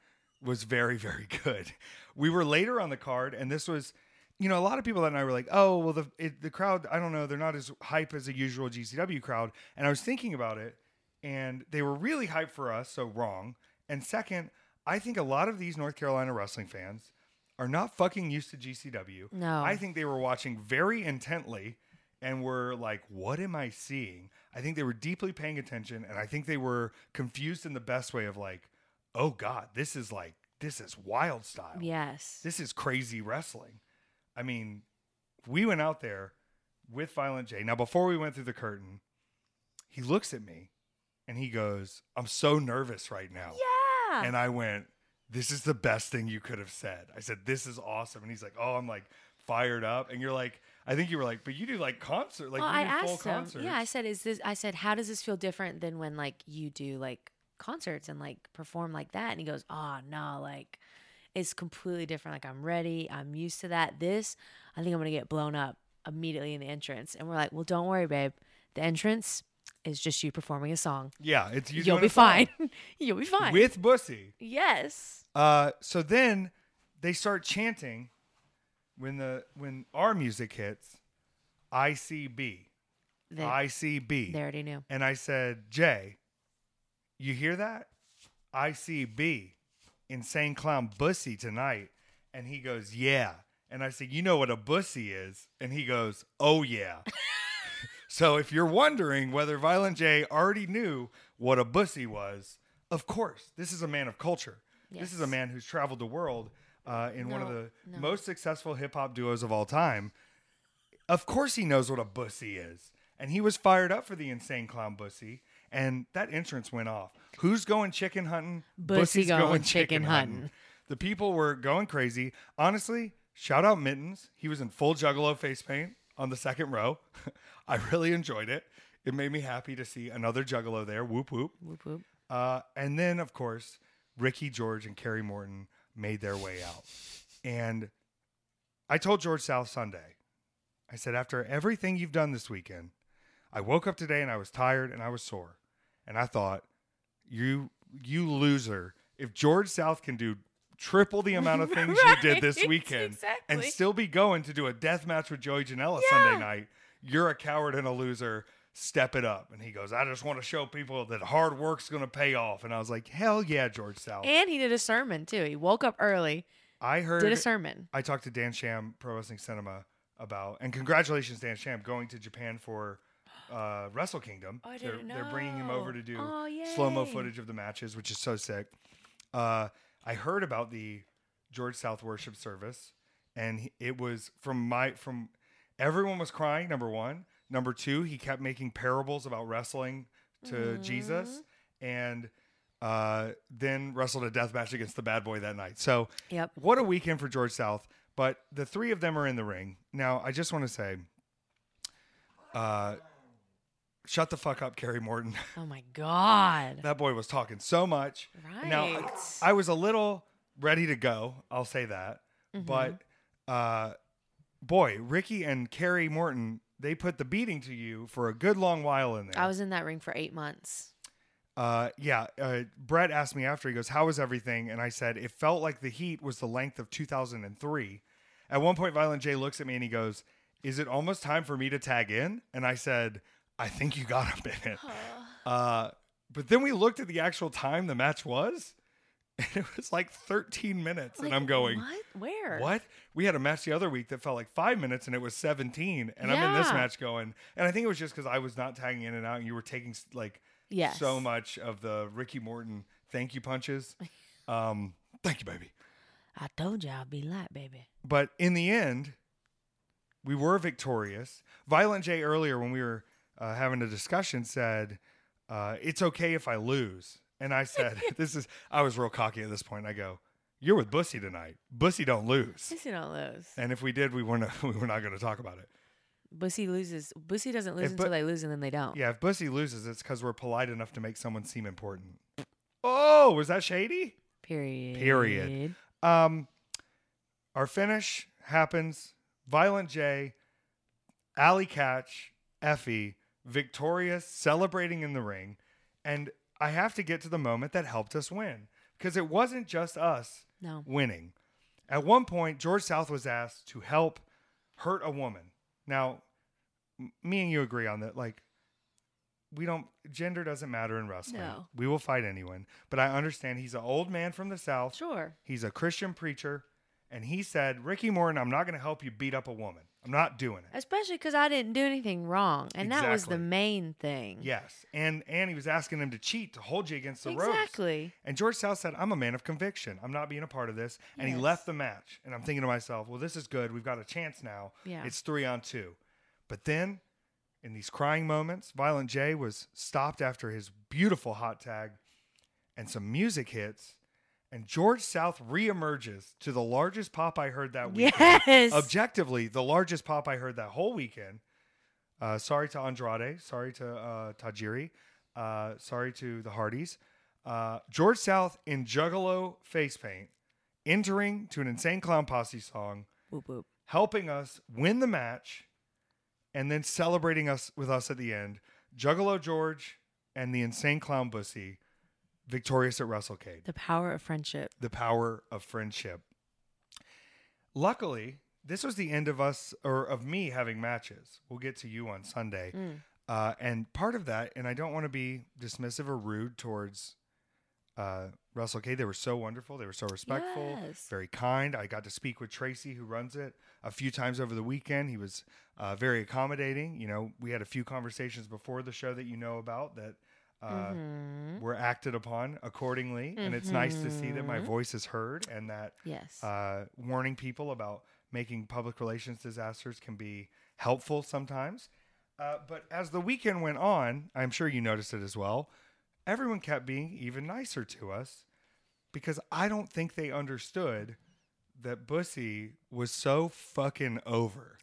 was very, very good. We were later on the card, and this was, you know, a lot of people that night were like, oh, well, the, it, the crowd, I don't know, they're not as hype as a usual GCW crowd. And I was thinking about it, and they were really hype for us, so wrong. And second, I think a lot of these North Carolina wrestling fans are not fucking used to GCW. No. I think they were watching very intently and were like, what am I seeing? I think they were deeply paying attention and I think they were confused in the best way of like, oh God, this is like, this is wild style. Yes. This is crazy wrestling. I mean, we went out there with Violent J. Now, before we went through the curtain, he looks at me and he goes, I'm so nervous right now. yeah. And I went, This is the best thing you could have said. I said, This is awesome. And he's like, Oh, I'm like fired up. And you're like, I think you were like, But you do like concert, like well, I do full asked him. concerts. Yeah, I said, "Is this?" I said, "How does this feel different than when like you do like concerts and like perform like that?" And he goes, "Oh no, like it's completely different. Like I'm ready. I'm used to that. This, I think I'm gonna get blown up immediately in the entrance." And we're like, "Well, don't worry, babe. The entrance is just you performing a song. yeah, it's you You'll be fine. You'll be fine." With Bussy. yes. Uh, so then they start chanting when the when our music hits, ICB, They, ICB. they already knew. And I said, Jay, you hear that? ICB, Insane Clown Bussy tonight. And he goes, Yeah. And I said, You know what a bussy is? And he goes, Oh, yeah. so if you're wondering whether Violent J already knew what a bussy was, of course, this is a man of culture. This is a man who's traveled the world uh, in one of the no. most successful hip hop duos of all time. Of course, he knows what a bussy is. And he was fired up for the insane clown bussy. And that entrance went off. Who's going chicken hunting? Bussy Bussy's going chicken hunting. The people were going crazy. Honestly, shout out Mittens. He was in full juggalo face paint on the second row. I really enjoyed it. It made me happy to see another Juggalo there. Whoop whoop. Whoop whoop. Uh, and then, of course, Ricky George and Kerry Morton made their way out. And I told George South Sunday, I said, after everything you've done this weekend, I woke up today and I was tired and I was sore. And I thought, you you loser. If George South can do triple the amount of things you did this Right, weekend and still be going to do a death match with Joey Janela Yeah. Sunday night, you're a coward and a loser. Step it up. And he goes, I just want to show people that hard work's going to pay off. And I was like, hell yeah, George South. And he did a sermon too. He woke up early, I heard, did a sermon. I talked to Dan Sham, Pro Wrestling Cinema, about, and congratulations, Dan Sham, going to Japan for uh, Wrestle Kingdom. Oh, I they're, didn't they're bringing him over know. to do Oh, slow mo footage of the matches, which is so sick. Uh, I heard about the George South worship service, and he- it was from my from everyone was crying. Number one, number two, he kept making parables about wrestling to Mm-hmm. Jesus, and uh, then wrestled a death match against the Bad Boy that night. So Yep. what a weekend for George South. But the three of them are in the ring. Now, I just want to say, uh, shut the fuck up, Kerry Morton. Oh my God. that boy was talking so much. Right. Now, I- I was a little ready to go. I'll say that. Mm-hmm. But, uh, boy, Ricky and Kerry Morton, they put the beating to you for a good long while in there. I was in that ring for eight months. Uh, yeah. Uh, Brett asked me after. He goes, "How was everything?" And I said, "It felt like the heat was the length of 2003." At one point, Violent J looks at me and he goes, "Is it almost time for me to tag in?" And I said, "I think you got a minute." Uh, but then we looked at the actual time the match was, and it was like 13 minutes. and I'm going, What? Where? what? We had a match the other week that felt like five minutes and it was 17. And I'm in this Yeah. match going, and I think it was just because I was not tagging in and out and you were taking like Yes. so much of the Ricky Morton thank you punches. Um, thank you, baby. I told you I'd be light, baby. But in the end, we were victorious. Violent J earlier, when we were uh, having a discussion, said, uh, It's okay if I lose. And I said, This is, I was real cocky at this point. I go, You're with Bussy tonight. Bussy don't lose. Bussy don't lose. And if we did, we weren't, we were not going to talk about it. Bussy loses. Bussy doesn't lose Bu- until they lose, and then they don't. Yeah, if Bussy loses, it's because we're polite enough to make someone seem important. Oh, was that shady? Period. Period. Um, our finish happens. Violent J, Allie Katch, Effy, victorious, celebrating in the ring. And I have to get to the moment that helped us win because it wasn't just us No. winning. At one point, George South was asked to help hurt a woman. Now, m- me and you agree on that. Like, we don't, gender doesn't matter in wrestling. No. We will fight anyone. But I understand he's an old man from the South. Sure. He's a Christian preacher. And he said, Ricky Morton, I'm not going to help you beat up a woman. I'm not doing it. Especially because I didn't do anything wrong, and that was the main thing. Yes. And and he was asking him to cheat to hold you against the ropes. Exactly. And George South said, I'm a man of conviction. I'm not being a part of this. And he left the match. And I'm thinking to myself, well, this is good. We've got a chance now. Yeah. It's three on two. But then in these crying moments, Violent J was stopped after his beautiful hot tag and some music hits. And George South reemerges to the largest pop I heard that weekend. Yes. Objectively, the largest pop I heard that whole weekend. Uh, sorry to Andrade. Sorry to uh, Tajiri. Uh, sorry to the Hardys. Uh, George South in Juggalo face paint, entering to an Insane Clown Posse song, Whoop whoop. helping us win the match, and then celebrating us with us at the end. Juggalo George and the Insane Clown Bussy victorious at WrestleCade The power of friendship. the power of friendship. Luckily, this was the end of us or of me having matches. We'll get to you on Sunday. Mm. Uh, and part of that, and I don't want to be dismissive or rude towards uh, WrestleCade. They were so wonderful. They were so respectful, Yes. very kind. I got to speak with Tracy, who runs it, a few times over the weekend. He was uh, very accommodating. You know, we had a few conversations before the show that you know about that uh, Mhm. were acted upon accordingly. And it's nice to see that my Mhm. voice is heard and that Yes. uh, warning people about making public relations disasters can be helpful sometimes. Uh, but as the weekend went on, I'm sure you noticed it as well. Everyone kept being even nicer to us because I don't think they understood that Bussy was so fucking over.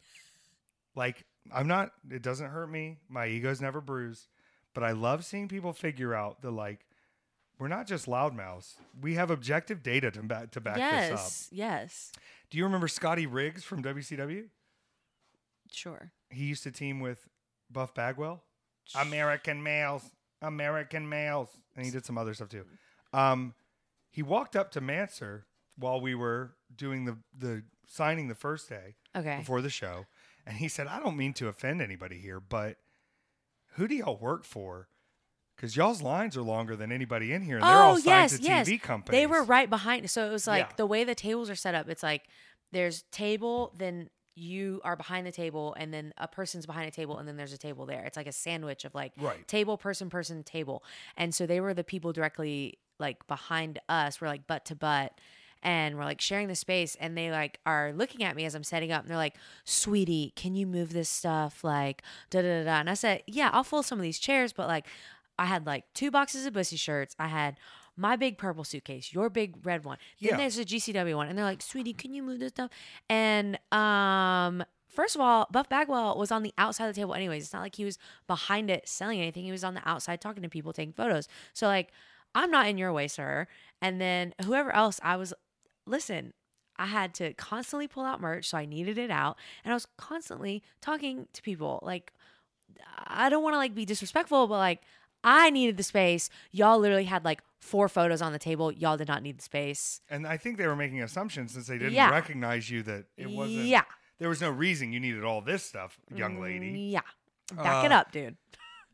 Like I'm not. It doesn't hurt me. My ego's never bruised. But I love seeing people figure out that like we're not just loudmouths. We have objective data to back to back this up. yes, yes, Do you remember Scotty Riggs from WCW? sure. He used to team with Buff Bagwell. American males, American males, and he did some other stuff too. Um, he walked up to Manser while we were doing the the signing the first day Okay. before the show, and he said, "I don't mean to offend anybody here, but who do y'all work for? Because y'all's lines are longer than anybody in here, and they're oh, all oh signed yes, to yes. TV companies. They were right behind. So it was like Yeah. the way the tables are set up. It's like there's table, then you are behind the table, and then a person's behind a table, and then there's a table there. It's like a sandwich of like Right. table, person, person, table. And so they were the people directly like behind us. We're like butt to butt. And we're like sharing the space, and they like are looking at me as I'm setting up, and they're like, "Sweetie, can you move this stuff?" Like, da da da. da. And I said, "Yeah, I'll fold some of these chairs, but like, I had like two boxes of Bussy shirts. I had my big purple suitcase, your big red one. Then Yeah. there's a GCW one, and they're like, "Sweetie, can you move this stuff?" And um, first of all, Buff Bagwell was on the outside of the table, anyways. It's not like he was behind it selling anything. He was on the outside talking to people, taking photos. So like, I'm not in your way, sir. And then whoever else, I was, listen. I had to constantly pull out merch, so I needed it out, and I was constantly talking to people. Like, I don't want to like be disrespectful, but like I needed the space. Y'all literally had like four photos on the table. Y'all did not need the space. and I think they were making assumptions since they didn't Yeah. recognize you that it wasn't. Yeah. There was no reason you needed all this stuff, young lady. Yeah. Back it Uh, up, dude.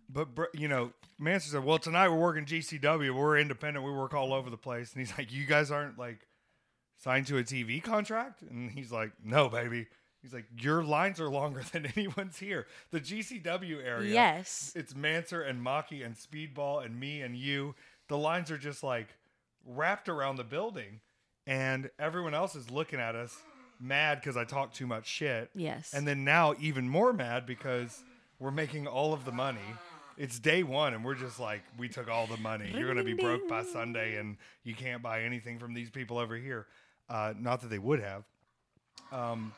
But you know, Manson said, "Well, tonight we're working GCW. We're independent. We work all over the place." And he's like, "You guys aren't like signed to a TV contract?" And he's like, "No, baby." He's like, "Your lines are longer than anyone's here. The GCW area, Yes. it's Manser and Maki and Speedball and me and you. The lines are just like wrapped around the building, and everyone else is looking at us mad because I talk too much shit. Yes. And then now even more mad because we're making all of the money. It's day one, and we're just like, we took all the money. You're gonna be broke by. Sunday, and you can't buy anything from these people over here. Uh, not that they would have. Um,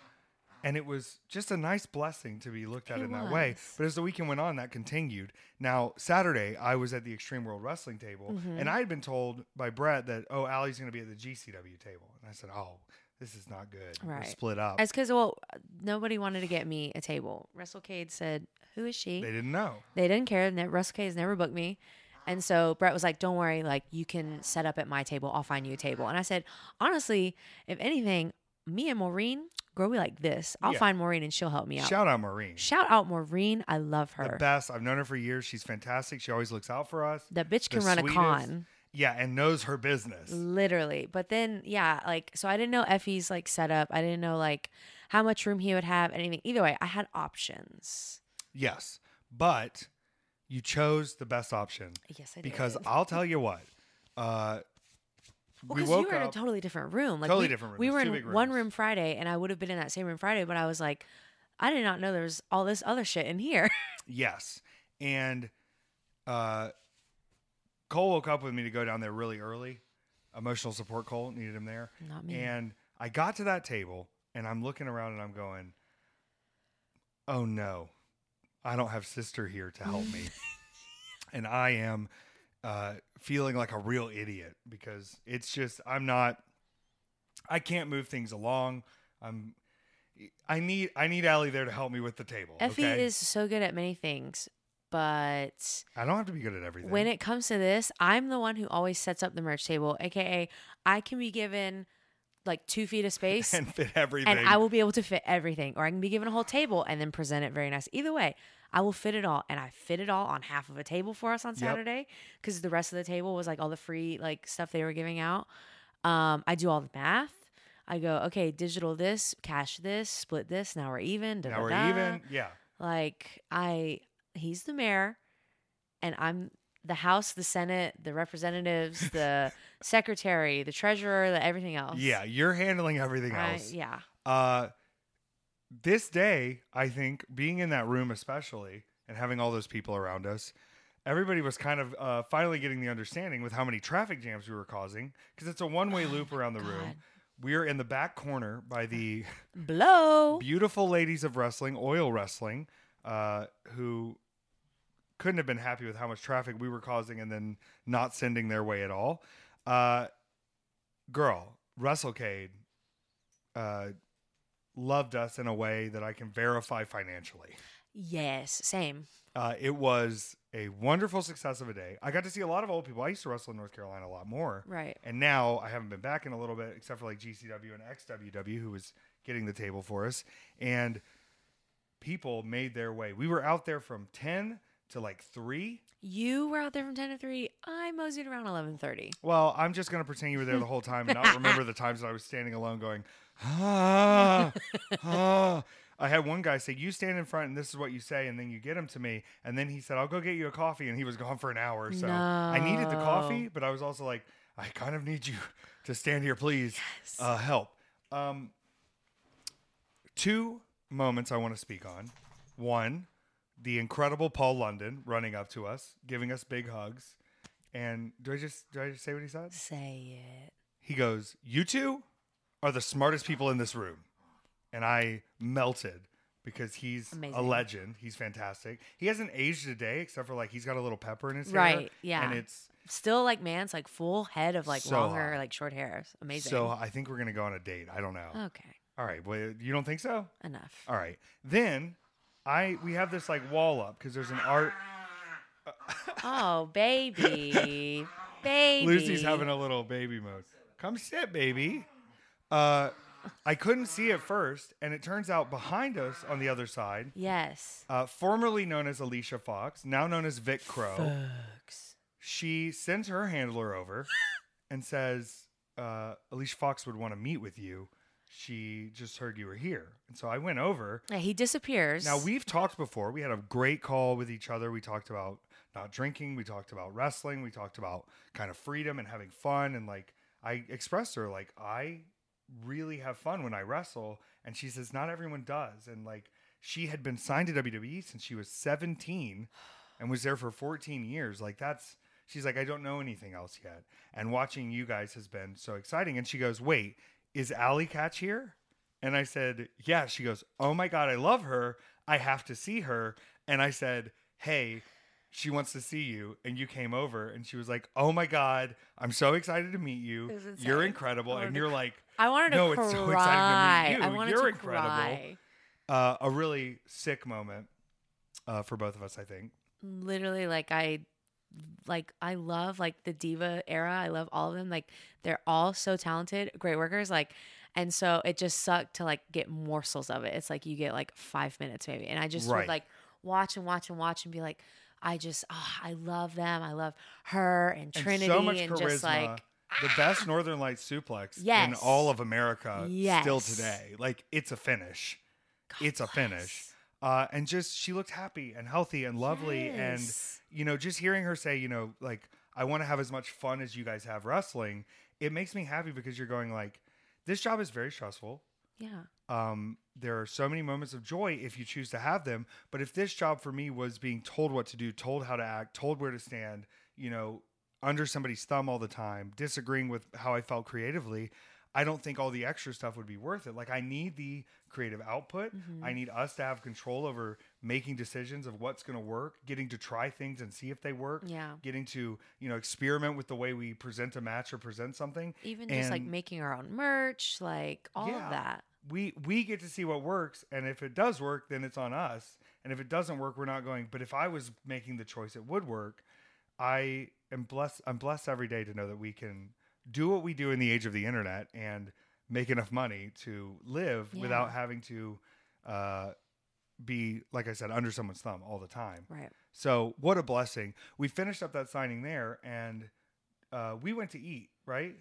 and it was just a nice blessing to be looked at It in that way. But as the weekend went on, that continued. Now Saturday, I was at the Extreme World Wrestling table, Mm-hmm. and I had been told by Brett that oh, Allie's going to be at the GCW table, and I said, oh, this is not good. We're Right. split up. It's because well, nobody wanted to get me a table. WrestleCade said, "Who is she?" they didn't know. They didn't care. Ne- WrestleCade has never booked me. And so Brett was like, "Don't worry, like you can set up at my table. I'll find you a table." And I said, "Honestly, if anything, me and Maureen, girl, we like this. I'll Yeah. find Maureen and she'll help me out." Shout out Maureen. Shout out Maureen. I love her. the best. I've known her for years. She's fantastic. She always looks out for us. That bitch can the run a con. Yeah, and knows her business. Literally. But then, yeah, like, so I didn't know Effy's like setup. I didn't know like how much room he would have, anything. Either way, I had options. Yes, but you chose the best option Yes, I did. because. I'll tell you what. Uh, Well, we woke you were in a totally different room. Like Totally we, different room. We were in one room Friday, and I would have been in that same room Friday, but I was like, I did not know there was all this other shit in here. yes, and uh, Cole woke up with me to go down there really early. Emotional support Cole needed him there. Not me. And I got to that table and I'm looking around and I'm going, oh no, I don't have sister here to help me. and I am uh, feeling like a real idiot because it's just, I'm not, I can't move things along. I'm, I need, I need Allie there to help me with the table. Effy okay? is so good at many things, but I don't have to be good at everything. when it comes to this, I'm the one who always sets up the merch table, aka I can be given like two feet of space. and fit everything. and I will be able to fit everything, or I can be given a whole table and then present it very nice. Either way, I will fit it all, and I fit it all on half of a table for us on Saturday because the rest of the table was like all the free like stuff they were giving out. Um, I do all the math. I go, okay, digital this, cash this, split this. Now we're even. Da, now da, we're da. even. Yeah. Like I, he's the mayor, and I'm the House, the Senate, the representatives, the secretary, the treasurer, the everything else. Yeah. You're handling everything I- else. yeah. Uh, this day, I think, being in that room, especially, and having all those people around us, everybody was kind of uh, finally getting the understanding with how many traffic jams we were causing because it's a one way loop around the room. God. We are in the back corner by the Blow. beautiful ladies of wrestling, oil wrestling, uh, who couldn't have been happy with how much traffic we were causing and then not sending their way at all. Uh, girl, WrestleCade uh, loved us in a way that I can verify financially. Yes, same. Uh, it was a wonderful success of a day. I got to see a lot of old people. I used to wrestle in North Carolina a lot more. Right. And now I haven't been back in a little bit, except for like GCW and XWW, who was getting the table for us. And people made their way. We were out there from 10 to like 3. You were out there from 10 to 3. I moseyed around 11:30. Well, I'm just going to pretend you were there the whole time and not remember the times that I was standing alone going, ah, ah. I had one guy say, You stand in front and this is what you say. And then you get him to me. And then he said, I'll go get you a coffee. And he was gone for an hour. So I needed the coffee, but I was also like, I kind of need you to stand here, please. Uh, help. Um, two moments I want to speak on. One, the incredible Paul London running up to us, giving us big hugs. And do I just do I just say what he said? Say it. He goes, "You two are the smartest people in this room," and I melted because he's a legend. He's fantastic. He hasn't aged a day except for like he's got a little pepper in his hair, Right, yeah. and it's Still like man's like full head of like So longer hot. like short hair. Amazing. so. I think we're gonna go on a date. I don't know. okay. All right, well, you don't think so? Enough. All right, then I we have this like wall up because there's an art. Oh, baby. baby. Lucy's having a little baby mode. Come sit, baby. Uh, I couldn't see it first, and it turns out behind us on the other side, Yes. uh, formerly known as Alicia Fox, now known as Vic Crow, Fox. she sends her handler over and says, uh, Alicia Fox would want to meet with you. She just heard you were here. And so I went over. Yeah, he disappears. Now, we've talked before. We had a great call with each other. We talked about not drinking. We talked about wrestling. We talked about kind of freedom and having fun. And like, I expressed her, like, I really have fun when I wrestle. And she says, not everyone does. And like, she had been signed to WWE since she was 17 and was there for 14 years. Like, that's, she's like, I don't know anything else yet. And watching you guys has been so exciting. And she goes, Wait, is Allie Katch here? And I said, Yeah. She goes, Oh my God, I love her. I have to see her. And I said, Hey, she wants to see you. And you came over and she was like, Oh my God, I'm so excited to meet you. You're incredible. And you're like, I wanted to No, cry. it's so exciting to meet you. I wanted You're to incredible. cry. uh, a really sick moment uh, for both of us, I think. literally like I like I love like the diva era. I love all of them. Like they're all so talented, great workers. Like and so it just sucked to like get morsels of it. It's like you get like five minutes maybe. And I just Right. would like watch and watch and watch and be like, I just oh, I love them. I love her and Trinity and so much and charisma. just like the best ah. Northern Light suplex in all of America yes. still today. Like it's a finish. it's a finish. Uh, and just she looked happy and healthy and lovely. And you know, just hearing her say, you know, like I want to have as much fun as you guys have wrestling, it makes me happy because you're going like, this job is very stressful. Yeah. Um, there are so many moments of joy if you choose to have them. But if this job for me was being told what to do, told how to act, told where to stand, you know, under somebody's thumb all the time, disagreeing with how I felt creatively, I don't think all the extra stuff would be worth it. Like I need the creative output. Mm-hmm. I need us to have control over making decisions of what's going to work, getting to try things and see if they work. Yeah. Getting to, you know, experiment with the way we present a match or present something Even just like making our own merch, like all Yeah. of that. we we get to see what works and if it does work then it's on us and if it doesn't work we're not going but if i was making the choice it would work i am blessed i'm blessed every day to know that we can do what we do in the age of the internet and make enough money to live Yeah. without having to uh, be like i said under someone's thumb all the time Right. so what a blessing we finished up that signing there and uh, we went to eat right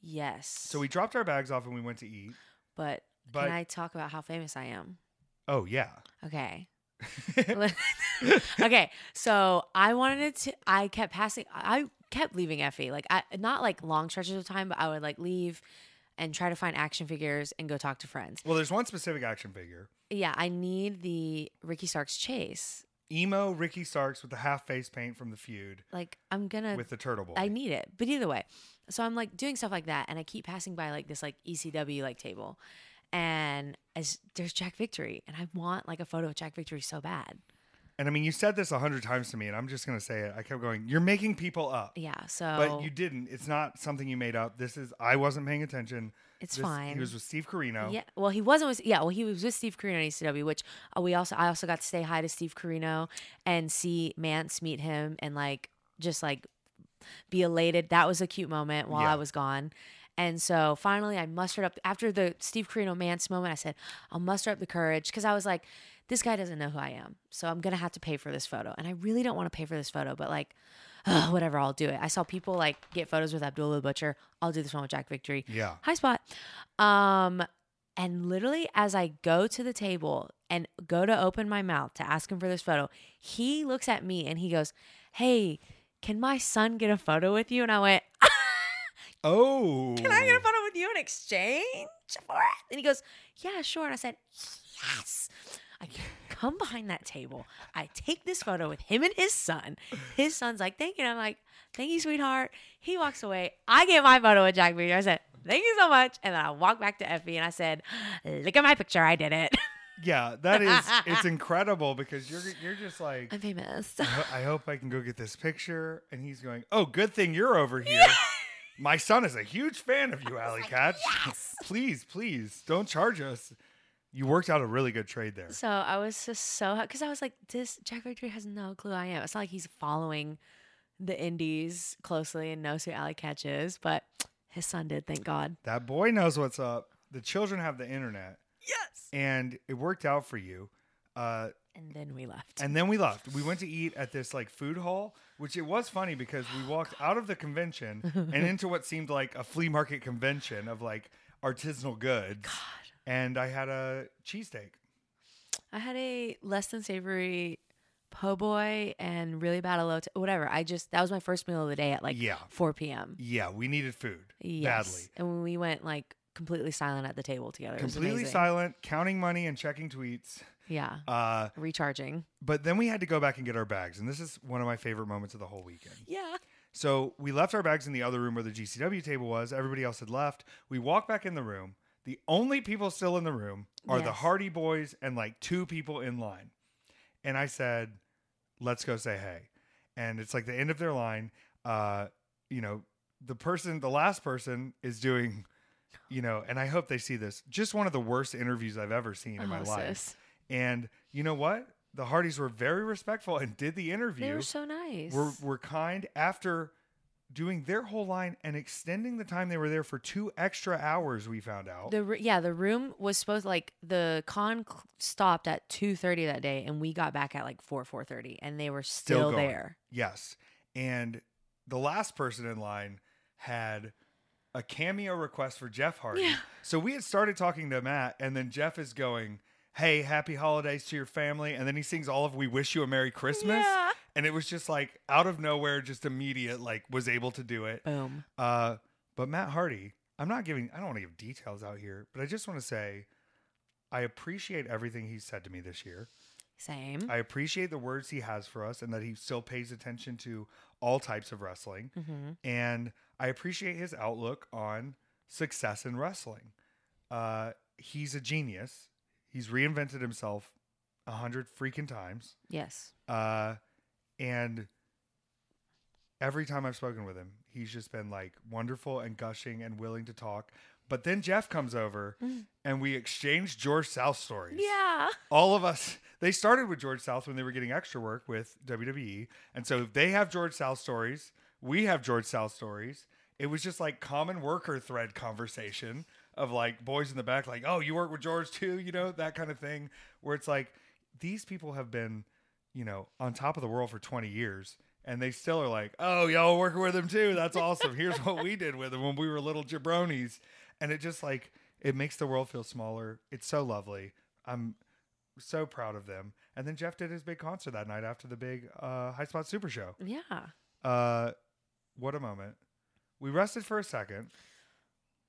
Yes. so we dropped our bags off and we went to eat but, but can I talk about how famous I am? oh yeah Okay. okay. So I wanted to. I kept passing. I kept leaving Effy. Like I not like long stretches of time, but I would like leave and try to find action figures and go talk to friends. Well, there's one specific action figure. Yeah, I need the Ricky Starks chase. emo Ricky Starks with the half face paint from the feud Like I'm gonna with the turtle boy. I need it. But either way, so I'm like doing stuff like that, and I keep passing by like this like ECW like table, and as there's Jack Victory, and I want like a photo of Jack Victory so bad. And I mean, you said this a hundred times to me, and I'm just gonna say it. I kept going. You're making people up, Yeah, so but you didn't. It's not something you made up. This is. I wasn't paying attention. it's This- fine. He was with Steve Corino. Yeah, well, he wasn't with yeah, well, he was with Steve Corino in ECW, which uh, we also I also got to say hi to Steve Corino and see Mance meet him and like just like be elated. That was a cute moment while Yeah. I was gone. And so finally, I mustered up after the Steve Corino Mance moment. I said, I'll muster up the courage because I was like, this guy doesn't know who I am, so I'm gonna have to pay for this photo, and I really don't want to pay for this photo, but like. ugh, whatever, I'll do it. I saw people like get photos with Abdullah the Butcher. I'll do this one with Jack Victory Yeah. high spot. Um, and literally, as I go to the table and go to open my mouth to ask him for this photo, he looks at me and he goes, Hey, can my son get a photo with you? And I went, Oh. Can I get a photo with you in exchange for it? And he goes, Yeah, sure. And I said, Yes. I come behind that table. I take this photo with him and his son. His son's like, Thank you. And I'm like, Thank you, sweetheart. He walks away. I get my photo with Jack Victor. I said, Thank you so much. And then I walk back to Effy and I said, Look at my picture. I did it. Yeah, that is. it's incredible because you're you're just like. I'm famous. I ho- I hope I can go get this picture. And he's going, Oh, good thing you're over here. My son is a huge fan of you, Allie Katch. please, please don't charge us. You worked out a really good trade there. So I was just so because I was like, this Jack Victory has no clue I am. It's not like he's following the indies closely and knows who Allie Katch is, but his son did, thank God. That boy knows what's up. The children have the internet, Yes. and it worked out for you. Uh, And then we left. and then we left. We went to eat at this like food hall, which it was funny because we walked out of the convention and into what seemed like a flea market convention of like artisanal goods. And I had a cheesesteak. I had a less than savory po' boy and really bad elote, whatever. I just that was my first meal of the day at like Yeah. 4 p.m. Yeah, we needed food Yes. badly. And when we went like completely silent at the table together. Completely silent, counting money and checking tweets. Yeah. Uh, Recharging. but then we had to go back and get our bags, and this is one of my favorite moments of the whole weekend. Yeah. So we left our bags in the other room where the GCW table was. Everybody else had left. We walked back in the room. The only people still in the room are the Hardy Boys and like two people in line. And I said, "Let's go say hey." And it's like the end of their line. Uh, you know, the person, the last person, is doing, you know, and I hope they see this. Just one of the worst interviews I've ever seen in my Oh, life. sis. And you know what? The Hardys were very respectful and did the interview. They were so nice. were were kind after doing their whole line and extending the time they were there for two extra hours. We found out. The yeah, the room was supposed like the con cl- stopped at two thirty that day, and we got back at like four four thirty, and they were still, going. there. yes, and the last person in line had a cameo request for Jeff Hardy. Yeah. So we had started talking to Matt, and then Jeff is going. Hey, happy holidays to your family. And then he sings all of We Wish You a Merry Christmas. Yeah. And it was just like out of nowhere, just immediate, like was able to do it. Boom. Uh, but Matt Hardy, I'm not giving, I don't want to give details out here, but I just want to say I appreciate everything he said to me this year. Same. I appreciate the words he has for us and that he still pays attention to all types of wrestling. hmm And I appreciate his outlook on success in wrestling. Uh, he's a genius. He's reinvented himself a hundred freaking times. Yes. Uh, and every time I've spoken with him, he's just been like wonderful and gushing and willing to talk. But then Jeff comes over mm. and we exchange George South stories. Yeah. All of us, they started with George South when they were getting extra work with WWE. And so they have George South stories. We have George South stories. It was just like common worker thread conversation of like boys in the back, like, oh, you work with George too, you know, that kind of thing. Where it's like, these people have been, you know, on top of the world for 20 years. And they still are like, oh, y'all working with them too. That's awesome. Here's what we did with them when we were little jabronis. And it just like, it makes the world feel smaller. It's so lovely. I'm so proud of them. And then Jeff did his big concert that night after the big uh, High Spot Super Show. Yeah. Uh, what a moment. We rested for a second.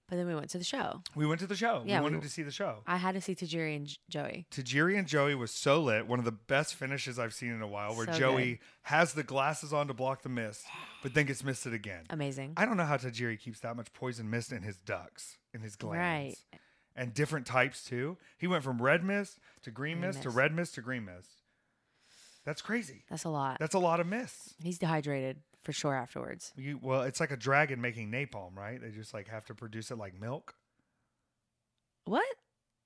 But then we went to the show. We went to the show. Yeah, we we- wanted to see the show. I had to see Tajiri and J- Joey. Tajiri and Joey was so lit. One of the best finishes I've seen in a while, where So Joey good. has the glasses on to block the mist, but then gets misted again. Amazing. I don't know how Tajiri keeps that much poison mist in his ducts, in his glands. Right. And different types too. He went from red mist to green, Green mist, to mist. red mist to green mist. That's crazy. That's a lot. That's a lot of mists. He's dehydrated for sure afterwards. You well, it's like a dragon making napalm, right? They just like have to produce it like milk. What?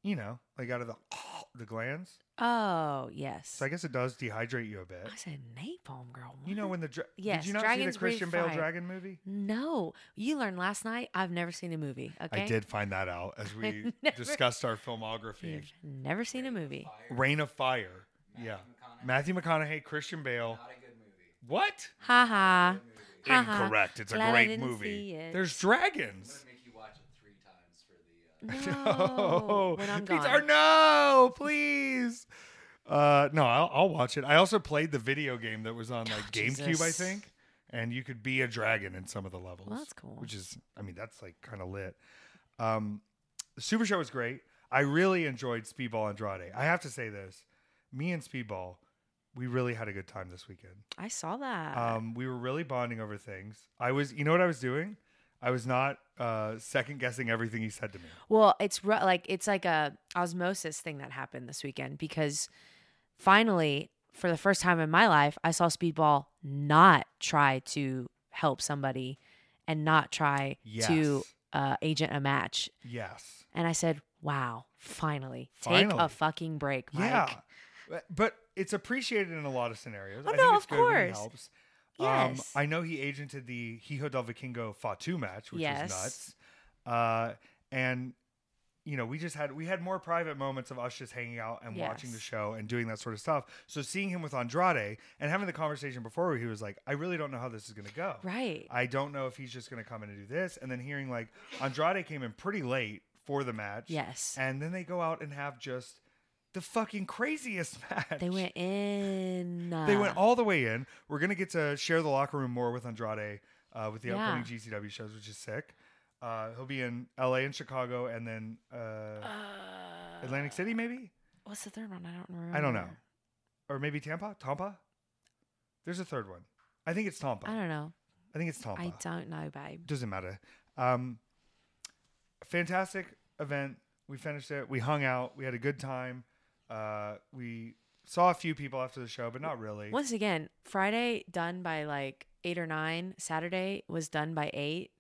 You know, like out of the the glands. Oh, yes. So I guess it does dehydrate you a bit. I said napalm, girl. You know when the dra- Yes, did you not see the Christian Bale fire. dragon movie? No, you learned last night. I've never seen a movie. Okay, I did find that out as we never- discussed our filmography. You've never seen a movie. Reign of Fire. yeah. Matthew McConaughey, Christian Bale. Not a good movie. What? Ha ha. Ha ha. Incorrect. It's a Glad I great didn't movie. see it. There's dragons. I'm make you watch it three times for the. Uh, No. when I'm Pizza- gone. no, please. Uh, no, I'll, I'll watch it. I also played the video game that was on like GameCube, I Jesus. think, and you could be a dragon in some of the levels. Well, that's cool. Which is, I mean, that's like kind of lit. Um, the Super Show was great. I really enjoyed Speedball Andrade. I have to say this: me and Speedball, we really had a good time this weekend. I saw that. Um, we were really bonding over things. I was, you know what I was doing? I was not uh, second guessing everything he said to me. Well, it's ru- like it's like a osmosis thing that happened this weekend because finally, for the first time in my life, I saw Speedball not try to help somebody and not try to uh, agent a match. Yes. And I said, "Wow, finally, take a fucking break, Mike." Yeah. But it's appreciated in a lot of scenarios. Oh, I no, of good when he course. helps. Yes. Um, I know he agented the Hijo del Vikingo Fatu match, which Yes. was nuts. Uh, and you know, we just had we had more private moments of us just hanging out and watching the show and doing that sort of stuff. So seeing him with Andrade and having the conversation before, where he was like, "I really don't know how this is going to go. Right. I don't know if he's just going to come in and do this." And then hearing like Andrade came in pretty late for the match. Yes. And then they go out and have just the fucking craziest match. They went in. They went all the way in. We're gonna get to share the locker room more with Andrade uh, with the Yeah. upcoming GCW shows, which is sick. Uh, he'll be in LA and Chicago, and then uh, uh, Atlantic City, maybe. What's the third one? I don't remember. I don't know, or maybe Tampa. Tampa. There's a third one. I think it's Tampa. I don't know. I think it's Tampa. I don't know, babe. Doesn't matter. Um, fantastic event. We finished it. We hung out. We had a good time. Uh, we saw a few people after the show, but not really. Once again, Friday done by like eight or nine. Saturday was done by eight.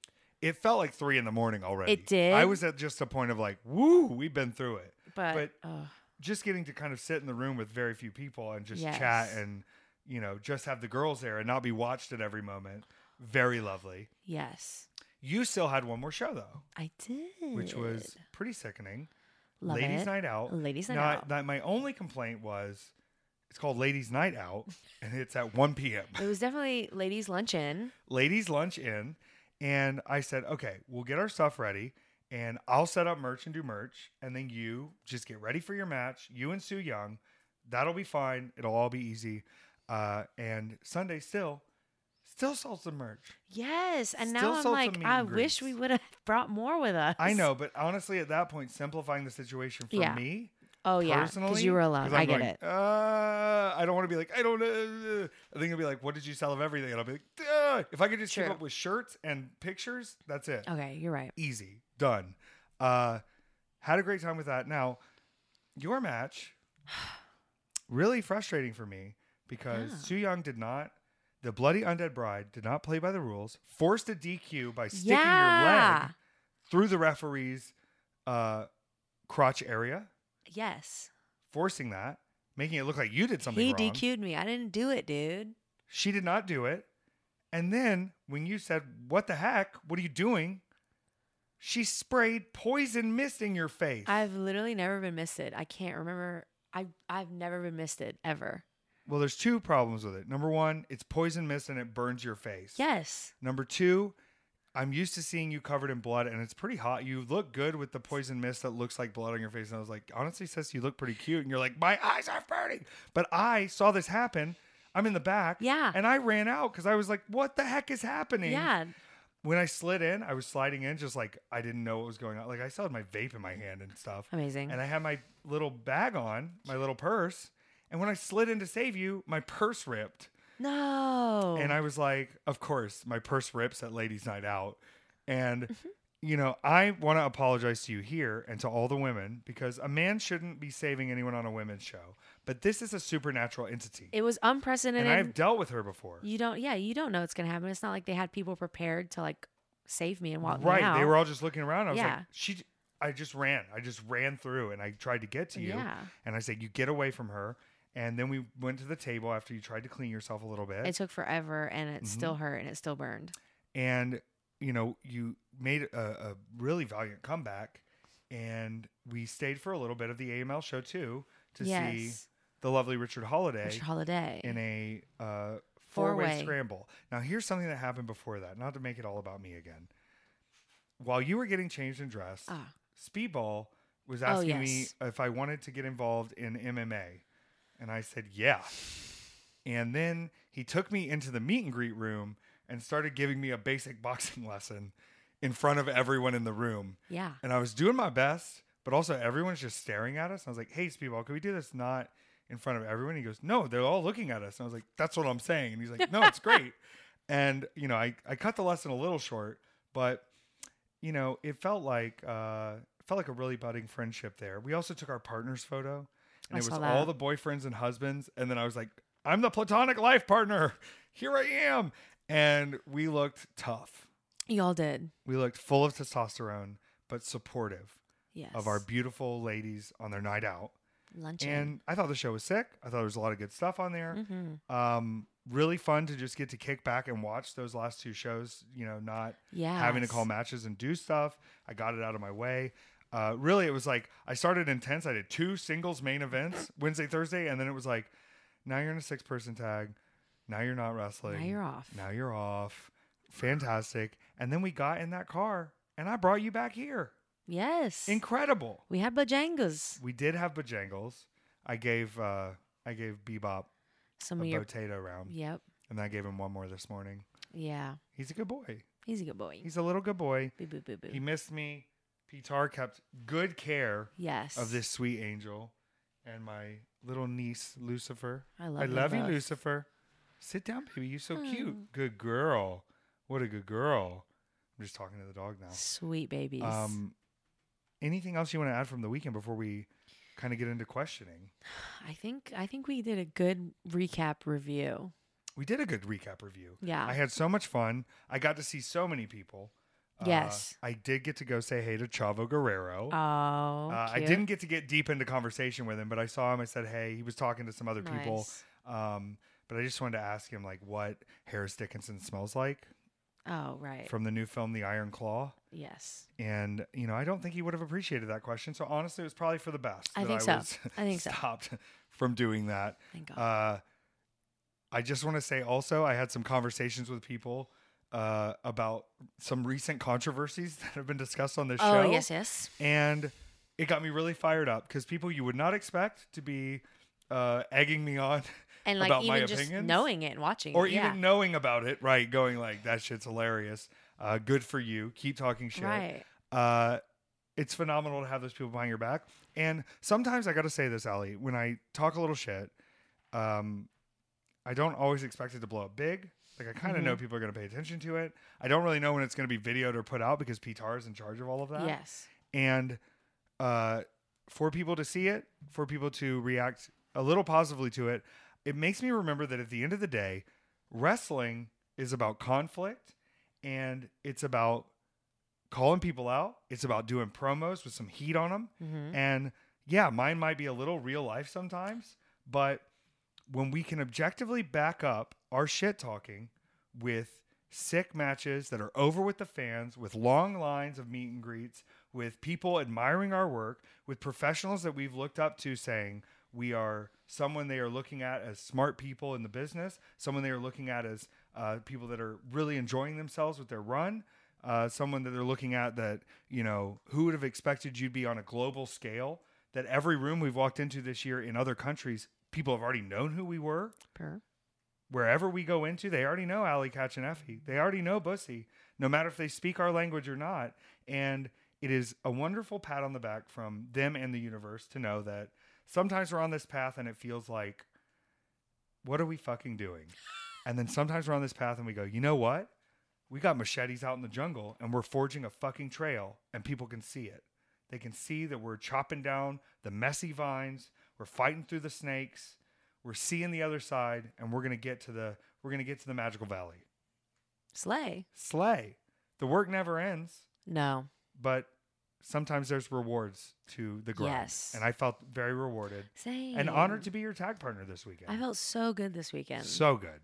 It felt like three in the morning already. It did? I was at just a point of like, woo, we've been through it. But, But- ugh, Just getting to kind of sit in the room with very few people and just chat and, you know, just have the girls there and not be watched at every moment. Very lovely. yes, You still had one more show though, I did. which was pretty sickening. Love Ladies it. Night Out. Ladies Night Now, Out. that- my only complaint was it's called Ladies Night Out and it's at 1 p.m. It was definitely ladies' luncheon. ladies lunch in and i said okay we'll get our stuff ready and i'll set up merch and do merch and then you just get ready for your match you and Su Yung that'll be fine it'll all be easy uh, and sunday still still sold some merch Yes, and Still now I'm like, I wish we would have brought more with us. i know but honestly at that point simplifying the situation for Yeah. me Oh yeah, personally because you were alone. I get going, it. Uh, I don't want to be like I don't. Uh, I think it'll be like, what did you sell of everything? And I'll be like, Duh. if I could just keep up with shirts and pictures, that's it. Okay, you're right. easy done uh had a great time with that now your match really frustrating for me because Yeah. Su Yung did not the bloody undead bride did not play by the rules forced a dq by sticking your leg through the referee's uh crotch area Yes, forcing that making it look like you did something he wrong DQ'd me. I didn't do it, dude. she did not do it and then when you said what the heck what are you doing she sprayed poison mist in your face I've literally never been misted. I can't remember. I I've never been misted ever. Well, there's two problems with it. Number one, it's poison mist and it burns your face. Yes. Number two, I'm used to seeing you covered in blood and it's pretty hot. You look good with the poison mist that looks like blood on your face. And I was like, honestly, sis, you look pretty cute. And you're like, my eyes are burning. But I saw this happen. I'm in the back. Yeah. And I ran out because I was like, what the heck is happening? Yeah. when I slid in, I was sliding in just like I didn't know what was going on. Like I still had my vape in my hand and stuff. Amazing. And I had my little bag on, my little purse. And when I slid in to save you, my purse ripped. no. And I was like, of course, my purse rips at ladies' night out. And, Mm-hmm. you know, I want to apologize to you here and to all the women because a man shouldn't be saving anyone on a women's show. But this is a supernatural entity. it was unprecedented. and I've dealt with her before. you don't. Yeah, you don't know what's gonna happen. It's not like they had people prepared to like save me and walk me Right. out. They were all just looking around. I was like, she, I just ran. I just ran through and I tried to get to you. Yeah. And I said, you get away from her. And then we went to the table after you tried to clean yourself a little bit. It took forever, and it still Mm-hmm. hurt, and it still burned. and you know you made a, a really valiant comeback and we stayed for a little bit of the aml show too to see the lovely richard Holliday Richard Holliday. in a uh, four-way Four-way. scramble now here's something that happened before that not to make it all about me again while you were getting changed and dressed Ah. speedball was Oh, asking me if i wanted to get involved in mma and i said yeah and then he took me into the meet and greet room and started giving me a basic boxing lesson in front of everyone in the room. yeah. And I was doing my best, but also everyone's just staring at us. And I was like, hey, Speedball, can we do this not in front of everyone? He goes, no, they're all looking at us. And I was like, that's what I'm saying. And he's like, no, it's great. and, you know, I, I cut the lesson a little short, but, you know, it felt like, uh, it felt like a really budding friendship there. We also took our partner's photo and I it was saw all the boyfriends and husbands. And then I was like, I'm the platonic life partner. Here I am. And we looked tough. You all did. We looked full of testosterone, but supportive Yes. of our beautiful ladies on their night out. luncheon. And I thought the show was sick. I thought there was a lot of good stuff on there. mm-hmm. Um, really fun to just get to kick back and watch those last two shows, you know, not yeah. having to call matches and do stuff. I got it out of my way. Uh, really, it was like I started intense. I did two singles main events Wednesday, Thursday, and then it was like, now you're in a six person tag. Now you're not wrestling. Now you're off. Now you're off. Fantastic. And then we got in that car and I brought you back here. Yes. Incredible. we had bajangas. We did have bojangles. I gave uh I gave Bebop Some a of your. potato round. Yep. And I gave him one more this morning. Yeah. He's a good boy. He's a good boy. He's a little good boy. boo boo boo boo. He missed me. Peter kept good care yes. of this sweet angel and my little niece Lucifer. I love. I love you, both. Lucifer. Sit down, baby. You're so Oh. cute. Good girl. What a good girl. I'm just talking to the dog now. Sweet babies. Um, anything else you want to add from the weekend before we kind of get into questioning? I think I think we did a good recap review. We did a good recap review. Yeah. I had so much fun. I got to see so many people. Uh, Yes. I did get to go say hey to Chavo Guerrero. Oh. Uh, I didn't get to get deep into conversation with him, but I saw him. I said, "Hey." He was talking to some other people, um, but I just wanted to ask him like what Harris Dickinson smells like Oh right. from the new film The Iron Claw. yes. And you know, I don't think he would have appreciated that question. So honestly, it was probably for the best. I that think so. was I think so. stopped from doing that. Thank God. Uh, I just want to say also, I had some conversations with people uh, about some recent controversies that have been discussed on this oh show. yes yes. And it got me really fired up because people you would not expect to be uh, egging me on And like about my even just opinions? knowing it and watching or it. yeah. even knowing about it, right? Going like, that shit's hilarious. Uh, good for you. Keep talking shit. Right. Uh, it's phenomenal to have those people behind your back. And sometimes I got to say this, Allie, when I talk a little shit, um, I don't always expect it to blow up big. Like I kind of know people are going to pay attention to it. I don't really know when it's going to be videoed or put out because Peter is in charge of all of that. Yes. And uh, for people to see it, for people to react a little positively to it, it makes me remember that at the end of the day, wrestling is about conflict and it's about calling people out. It's about doing promos with some heat on them. Mm-hmm. And yeah, mine might be a little real life sometimes, but when we can objectively back up our shit talking with sick matches that are over with the fans, with long lines of meet and greets, with people admiring our work, with professionals that we've looked up to saying we are someone they are looking at as smart people in the business, someone they are looking at as uh, people that are really enjoying themselves with their run, uh, someone that they're looking at that, you know, who would have expected you'd be on a global scale? That every room we've walked into this year in other countries, people have already known who we were. Per. wherever we go into, they already know Allie Katch and Effy. They already know Bussy, no matter if they speak our language or not. And it is a wonderful pat on the back from them and the universe to know that sometimes we're on this path and it feels like, what are we fucking doing? And then sometimes we're on this path and we go, you know what? We got machetes out in the jungle and we're forging a fucking trail and people can see it. They can see that we're chopping down the messy vines, we're fighting through the snakes, we're seeing the other side, and we're gonna get to the we're gonna get to the magical valley. Slay. Slay. The work never ends, No. but sometimes there's rewards to the grind. Yes. And I felt very rewarded Same. and honored to be your tag partner this weekend. I felt so good this weekend. so good.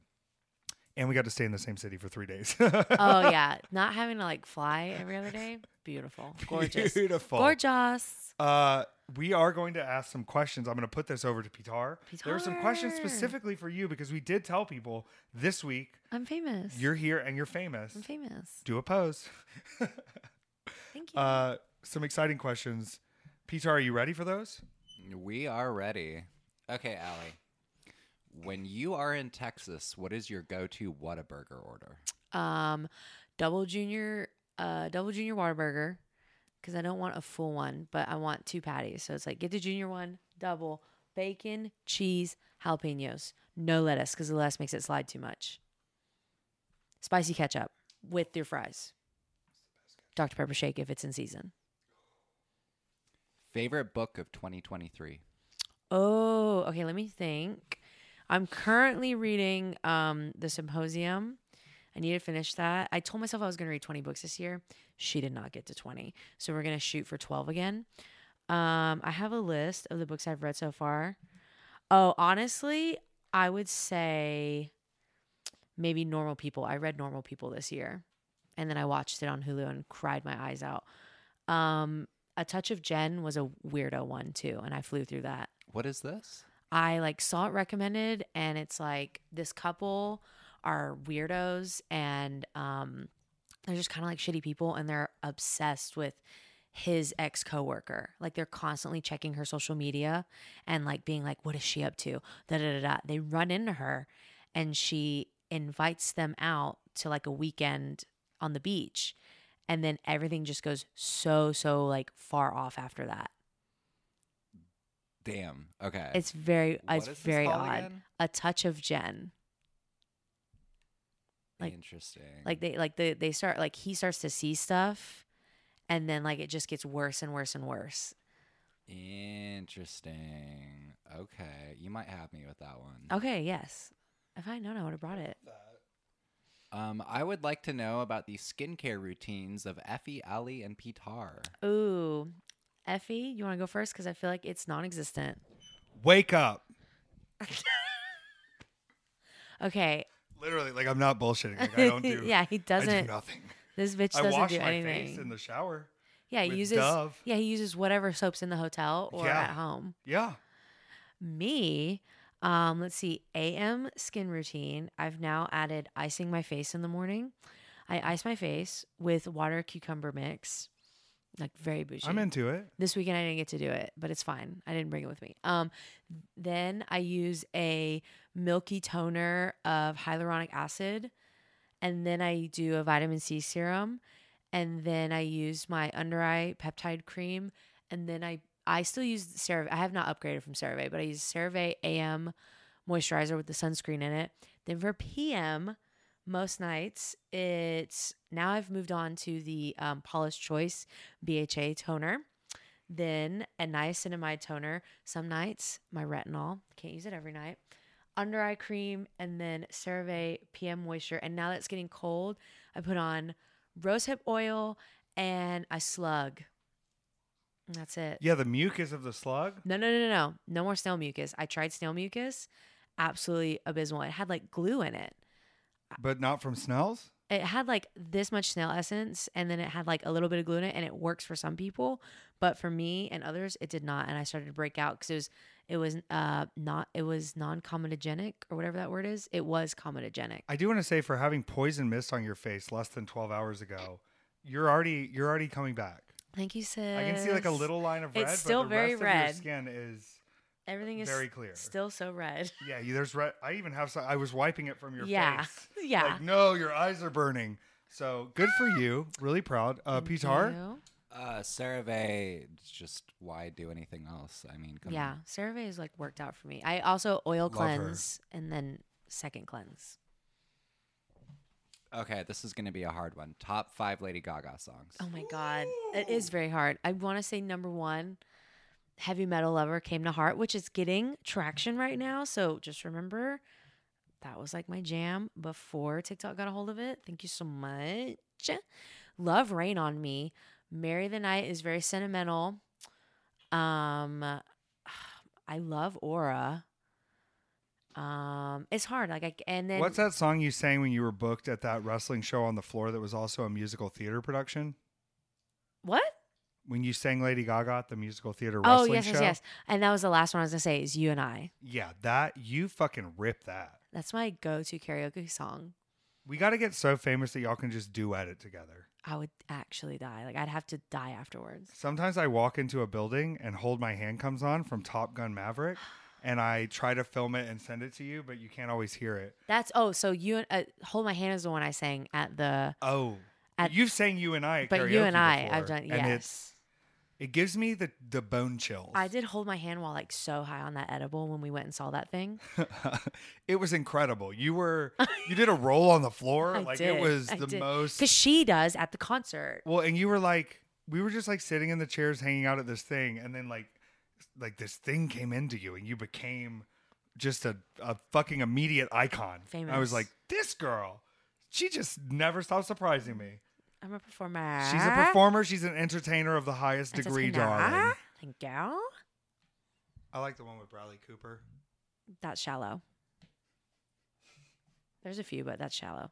And we got to stay in the same city for three days. oh yeah, not having to like fly every other day. Beautiful, gorgeous, Beautiful. gorgeous. Uh, we are going to ask some questions. I'm going to put this over to Peter. There are some questions specifically for you because we did tell people this week I'm famous. you're here and you're famous. I'm famous. Do a pose. Thank you. uh, some exciting questions. Peter, are you ready for those? We are ready. Okay, Allie. When you are in Texas, what is your go-to Whataburger order? um, double junior, uh, double junior Whataburger, because I don't want a full one, but I want two patties. So it's like get the junior one, double bacon, cheese, jalapenos, no lettuce, because the lettuce makes it slide too much. Spicy ketchup with your fries. Dr Pepper shake if it's in season. Favorite book of 2023? Oh, okay. Let me think. I'm currently reading um, the Symposium. I need to finish that. I told myself I was going to read 20 books this year. She did not get to 20, so we're going to shoot for 12 again. Um, I have a list of the books I've read so far. Oh, honestly, I would say maybe Normal People. I read Normal People this year, and then I watched it on Hulu and cried my eyes out. Um, a Touch of Jen was a weirdo one too, and I flew through that. What is this? I like saw it recommended and it's like this couple are weirdos and um they're just kind of like shitty people and they're obsessed with his ex coworker. Like they're constantly checking her social media and like being like, what is she up to? Da da da da. They run into her and she invites them out to like a weekend on the beach. And then everything just goes so, so like far off after that. Damn. Okay. It's very, What it's very odd. again? A touch of Jen. like- Interesting. like they like they they start like he starts to see stuff and then like it just gets worse and worse and worse Interesting. Okay, you might have me with that one. okay yes if i known i would have brought it Um, I would like to know about the skincare routines of Effy, Allie, and Pitar. ooh effy you want to go first because i feel like it's non-existent Wake up. okay Literally, like I'm not bullshitting. Like I don't do. yeah he I do doesn't nothing. this bitch doesn't wash do my anything face in the shower. yeah he uses Dove. yeah he uses whatever soaps in the hotel or Yeah. at home Yeah. Me, um, let's see, AM skin routine. I've now added icing my face in the morning. I ice my face with water cucumber mix, like very bougie. I'm into it. This weekend I didn't get to do it, but it's fine. I didn't bring it with me. Um, then I use a milky toner of hyaluronic acid, and then I do a vitamin C serum, and then I use my under eye peptide cream, and then I I still use CeraVe. I have not upgraded from CeraVe, but I use CeraVe AM moisturizer with the sunscreen in it. Then for PM, most nights it's now I've moved on to the um, Paula's Choice BHA toner. Then a niacinamide toner. Some nights my retinol can't use it every night. Under eye cream and then CeraVe PM moisture. And now that it's getting cold, I put on rosehip oil and I slug. And that's it. Yeah, the mucus of the slug. No, no, no, no, no. No more snail mucus. I tried snail mucus. Absolutely abysmal. It had like glue in it. But not from Snell's? It had like this much snail essence and then it had like a little bit of glue in it and it works for some people, but for me and others it did not and I started to break out cuz it was it was uh not it was non-comedogenic or whatever that word is. It was comedogenic. I do want to say for having poison mist on your face less than 12 hours ago, you're already you're already coming back. Thank you, sis. I can see like a little line of red, It's still but the very rest red. of your skin is Everything is Very clear. Still so red. Yeah, there's red. I even have some. I was wiping it from your Yeah. face. Yeah. Like, no, your eyes are burning. So good for you. Really proud. Uh, Thank Peter. you. Uh, CeraVe, just why do anything else? I mean, come Yeah, on. CeraVe is like worked out for me. I also oil Love her. cleanse and then second cleanse. Okay, this is going to be a hard one. Top five Lady Gaga songs. Oh my god, it is very hard. I want to say number one, Heavy Metal Lover came to heart, which is getting traction right now. So just remember, that was like my jam before TikTok got a hold of it. Thank you so much. Love Rain on Me. Marry the Night is very sentimental. Um, I love Aura. Um, it's hard. Like I and then What's that song you sang when you were booked at that wrestling show on the floor that was also a musical theater production? what? When you sang Lady Gaga at the musical theater Oh wrestling yes, show? yes, yes. And that was the last one I was gonna say. Is you and I. Yeah, that you fucking rip that. That's my go-to karaoke song. We got to get so famous that y'all can just duet it together. I would actually die. Like I'd have to die afterwards. Sometimes I walk into a building and Hold My Hand comes on from Top Gun Maverick, and I try to film it and send it to you, but you can't always hear it. That's oh, so you and uh, hold my hand is the one I sang at the. Oh, At- you've sang you and I, But you and I, before, I've done and yes. It gives me the the bone chills. I did hold my hand while like so high on that edible when we went and saw that thing. it was incredible. You were you did a roll on the floor, I like did. it was I the did. most. Because she does at the concert. Well, and you were like, we were just like sitting in the chairs, hanging out at this thing, and then like, like this thing came into you, and you became just a, a fucking immediate icon. Famous. I was like, this girl, she just never stops surprising me. I'm a performer. She's a performer. She's an entertainer of the highest degree, Entertainer. darling. Thank you. I like the one with Bradley Cooper. That's shallow. There's a few, but that's shallow.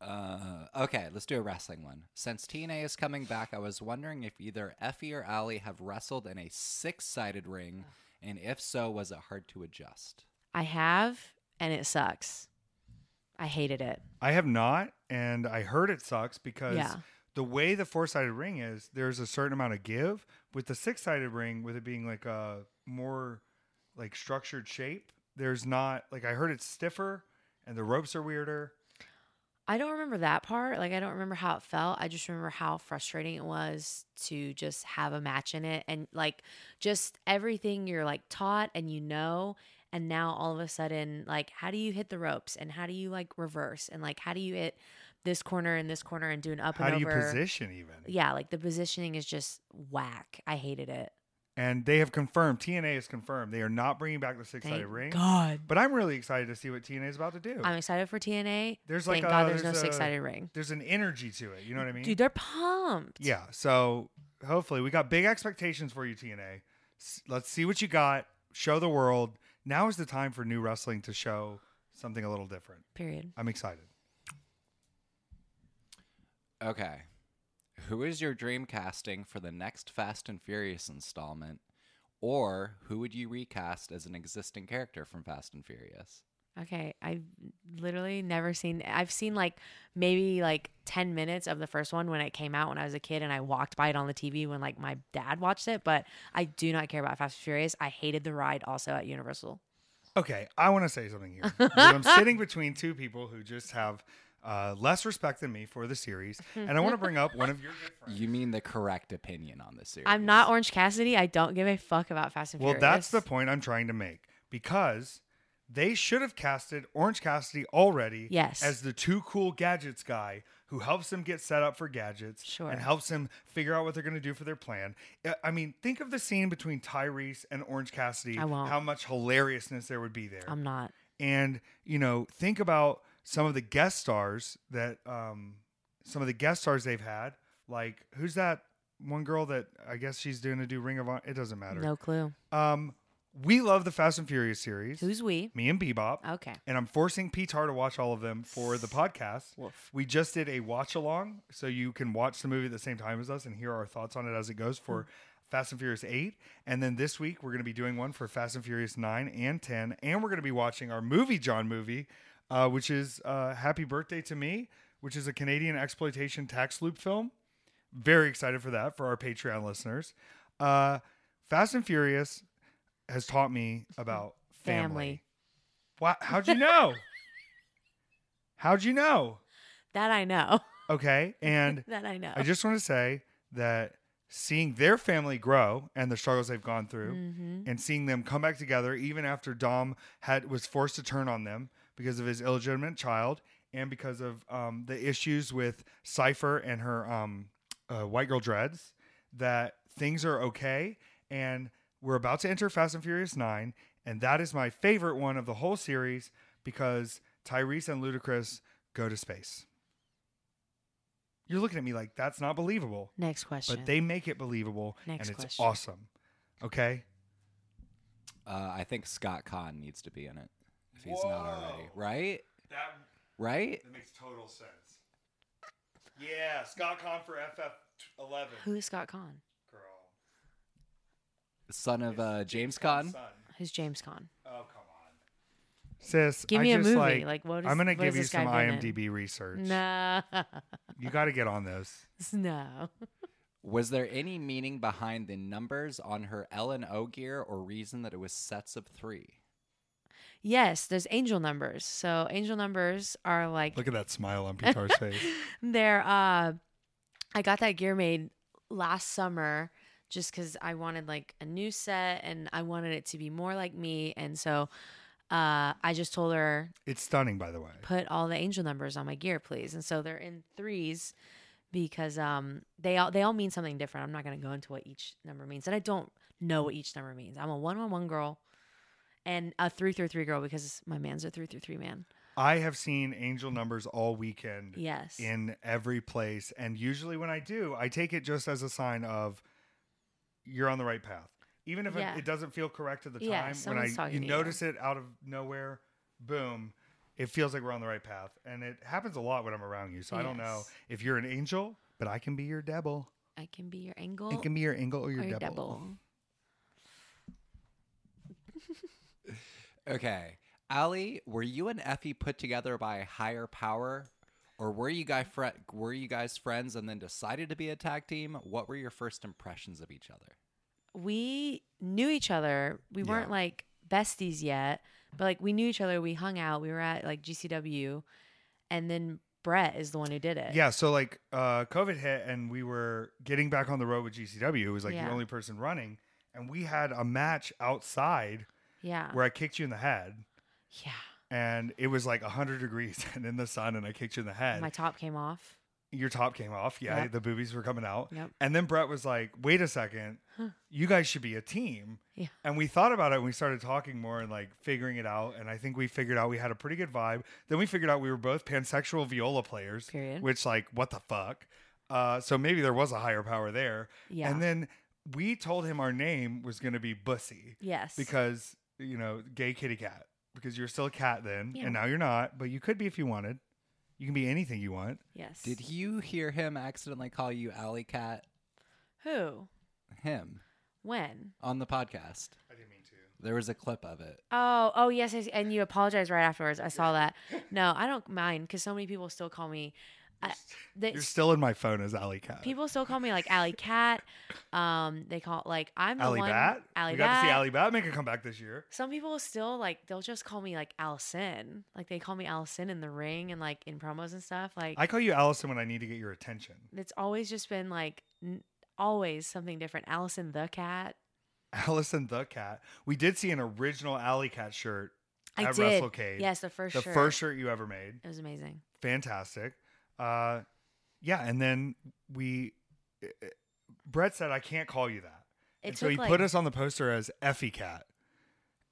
Uh, okay, let's do a wrestling one. Since TNA is coming back, I was wondering if either Effy or Allie have wrestled in a six-sided ring, and if so, was it hard to adjust? I have, and it sucks. I hated it. I have not, and I heard it sucks because Yeah. The way the four sided ring is, there's a certain amount of give. With the six sided ring, with it being like a more like structured shape, there's not like I heard it's stiffer and the ropes are weirder. I don't remember that part. Like I don't remember how it felt. I just remember how frustrating it was to just have a match in it and like just everything you're like taught and you know and now all of a sudden like how do you hit the ropes and how do you like reverse and like how do you hit this corner and this corner and do an up How and do you position even? Yeah, like the positioning is just whack. I hated it. And they have confirmed, TNA has confirmed, they are not bringing back the six sided ring. God. But I'm really excited to see what TNA is about to do. I'm excited for TNA. There's like Thank a, God there's, no there's a- six sided ring. There's an energy to it. You know what I mean? Dude, they're pumped. Yeah. So hopefully we got big expectations for you, TNA. S- Let's see what you got. Show the world. Now is the time for new wrestling to show something a little different. Period. I'm excited. Okay. Who is your dream casting for the next Fast and Furious installment? Or who would you recast as an existing character from Fast and Furious? Okay, I've literally never seen. I've seen like maybe like ten minutes of the first one when it came out when I was a kid, and I walked by it on the TV when like my dad watched it. But I do not care about Fast and Furious. I hated the ride also at Universal. Okay, I want to say something here. I'm sitting between two people who just have uh, less respect than me for the series, and I want to bring up one of your good friends. You mean the correct opinion on this series? I'm not Orange Cassidy. I don't give a fuck about Fast and Well, Furious. that's the point I'm trying to make because they should have casted Orange Cassidy already Yes. as the too cool gadgets guy who helps them get set up for gadgets Sure. and helps them figure out what they're going to do for their plan. I- I mean, think of the scene between Tyrese and Orange Cassidy. I won't. How much hilariousness there would be there. I'm not. and you know, think about some of the guest stars that um some of the guest stars they've had. Like who's that one girl that I guess she's doing to do Ring of Honor? It doesn't matter. No clue. Um, we love the Fast and Furious series. Who's we? Me and Bebop. Okay. And I'm forcing Peter to watch all of them for the podcast. Woof. We just did a watch along, so you can watch the movie at the same time as us and hear our thoughts on it as it goes for Hmm. Fast and Furious 8. And then this week, we're going to be doing one for Fast and Furious 9 and 10. And we're going to be watching our movie John movie, uh, which is uh, Happy Birthday to Me, which is a Canadian exploitation tax loop film. Very excited for that for our Patreon listeners. Uh, Fast and Furious, has taught me about family. Family. How'd you know? how'd you know? That I know. Okay. And that I know. I just want to say that seeing their family grow and the struggles they've gone through hmm and seeing them come back together even after Dom had was forced to turn on them because of his illegitimate child and because of um, the issues with Cypher and her um, uh, white girl dreads that things are okay and we're about to enter Fast and Furious 9 and that is my favorite one of the whole series because Tyrese and Ludacris go to space. You're looking at me like that's not believable, Next question. but they make it believable Next and it's question. awesome. Okay? Uh, I think Scott Caan needs to be in it if he's not already. Right? That Right? That makes total sense. Yeah, Scott Caan for FF11. Who is Scott Caan? Girl. Son of uh, James Caan's Caan. son. Who's James Caan? Oh, come on. Sis, Give I me a just, movie. Like, Like, what is- I'm going to what give you this some guy been in? IMDb research. No. You got to get on this. no. Was there any meaning behind the numbers on her L and O gear or reason that it was sets of three? Yes, there's angel numbers. So angel numbers are like Look at that smile on Peter's face. they're uh I got that gear made last summer just cuz I wanted like a new set and I wanted it to be more like me and so uh I just told her It's stunning, by the way. put all the angel numbers on my gear please. And so they're in threes because um they all they all mean something different. I'm not going to go into what each number means. And I don't know what each number means. I'm a 111 girl and a three through three girl because my man's a three through three man. I have seen angel numbers all weekend Yes. in every place. And usually when I do, I take it just as a sign of you're on the right path. Even if Yeah. it, it doesn't feel correct at the Yeah, time, when I you to you. notice it out of nowhere, boom, it feels like we're on the right path. And it happens a lot when I'm around you. So I don't know if you're an angel, but I can be your devil. I can be your angle. It can be your angel or your, or your devil. devil. Okay. Allie, were you and Effy put together by a higher power? Or were you guys fri were you guys friends and then decided to be a tag team? What were your first impressions of each other? We knew each other. We Yeah. weren't like besties yet, but like we knew each other. We hung out. We were at like GCW, and then Brett is the one who did it. Yeah, so like uh, COVID hit and we were getting back on the road with GCW. It was like Yeah. the only person running, and we had a match outside yeah, where I kicked you in the head, yeah. and it was like hundred degrees and in the sun, and I kicked you in the head. My top came off. Your top came off. Yeah, Yep. the boobies were coming out. Yep. And then Brett was like, "Wait a second, Huh. you guys should be a team." Yeah. And we thought about it and we started talking more and like figuring it out. And I think we figured out we had a pretty good vibe. Then we figured out we were both pansexual viola players. Period. Which like what the fuck? Uh, so maybe there was a higher power there. Yeah. And then we told him our name was going to be Bussy yes. because you know gay kitty cat because you're still a cat then Yeah. and now you're not, but you could be if you wanted. You can be anything you want. yes. Did you hear him accidentally call you Alley Cat? Who? Him When? on the podcast. I didn't mean to. There was a clip of it. Oh, oh yes, yes, and you apologized right afterwards. I saw that. No, I don't mind because so many people still call me. I, they, You're still in my phone as Alley Cat. people still call me like Alley Cat. Um, they call like I'm the Alley one. Bat. Alley we got to see. Alley Bat make a comeback this year. Some people still like they'll just call me like Allison. Like they call me Allison in the ring and like in promos and stuff. Like I call you Allison when I need to get your attention. it's always just been like n- always something different. Allison the cat. Allison the Cat. We did see an original Alley Cat shirt I at did. WrestleCade. Yes, the first the shirt. first shirt you ever made. It was amazing. Fantastic. Uh, yeah, and then we. uh, uh, Brett said, "I can't call you that," It and so he like put us on the poster as Effy Cat,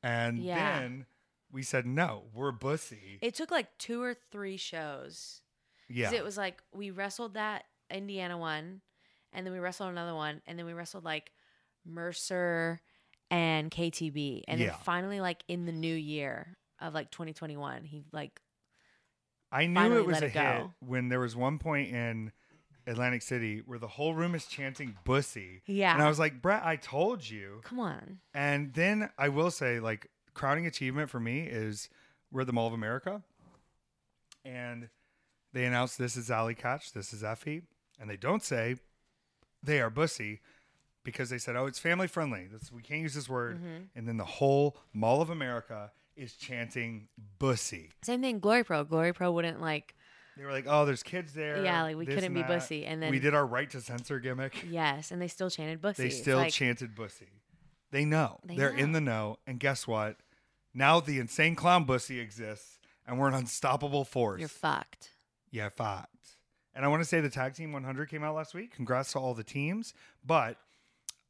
and Yeah. then we said, "No, we're Bussy." it took like two or three shows. yeah, It was like we wrestled that Indiana one, and then we wrestled another one, and then we wrestled like Mercer and KTB, and Yeah. then finally like in the new year of like 2021, he like I knew it was a it hit go. when there was one point in Atlantic City where the whole room is chanting "Bussy," yeah. and I was like, "Brett, I told you." Come on, And then I will say, like, crowning achievement for me is we're at the Mall of America, and they announce this is Allie Katch, this is Effy, and they don't say they are Bussy. because they said, "Oh, it's family friendly. That's, we can't use this word." Mm-hmm. And then the whole Mall of America is chanting "bussy." Same thing. Glory Pro. Glory Pro wouldn't like. They were like, "Oh, there's kids there." Yeah, like, we couldn't be that." bussy, and then- we did our right to censor gimmick. Yes, and they still chanted bussy. They still like, chanted bussy. They know. They are in the know. And guess what? Now the insane clown bussy exists, and we're an unstoppable force. You're fucked. Yeah, fact. And I want to say the tag team 100 came out last week. Congrats to all the teams. But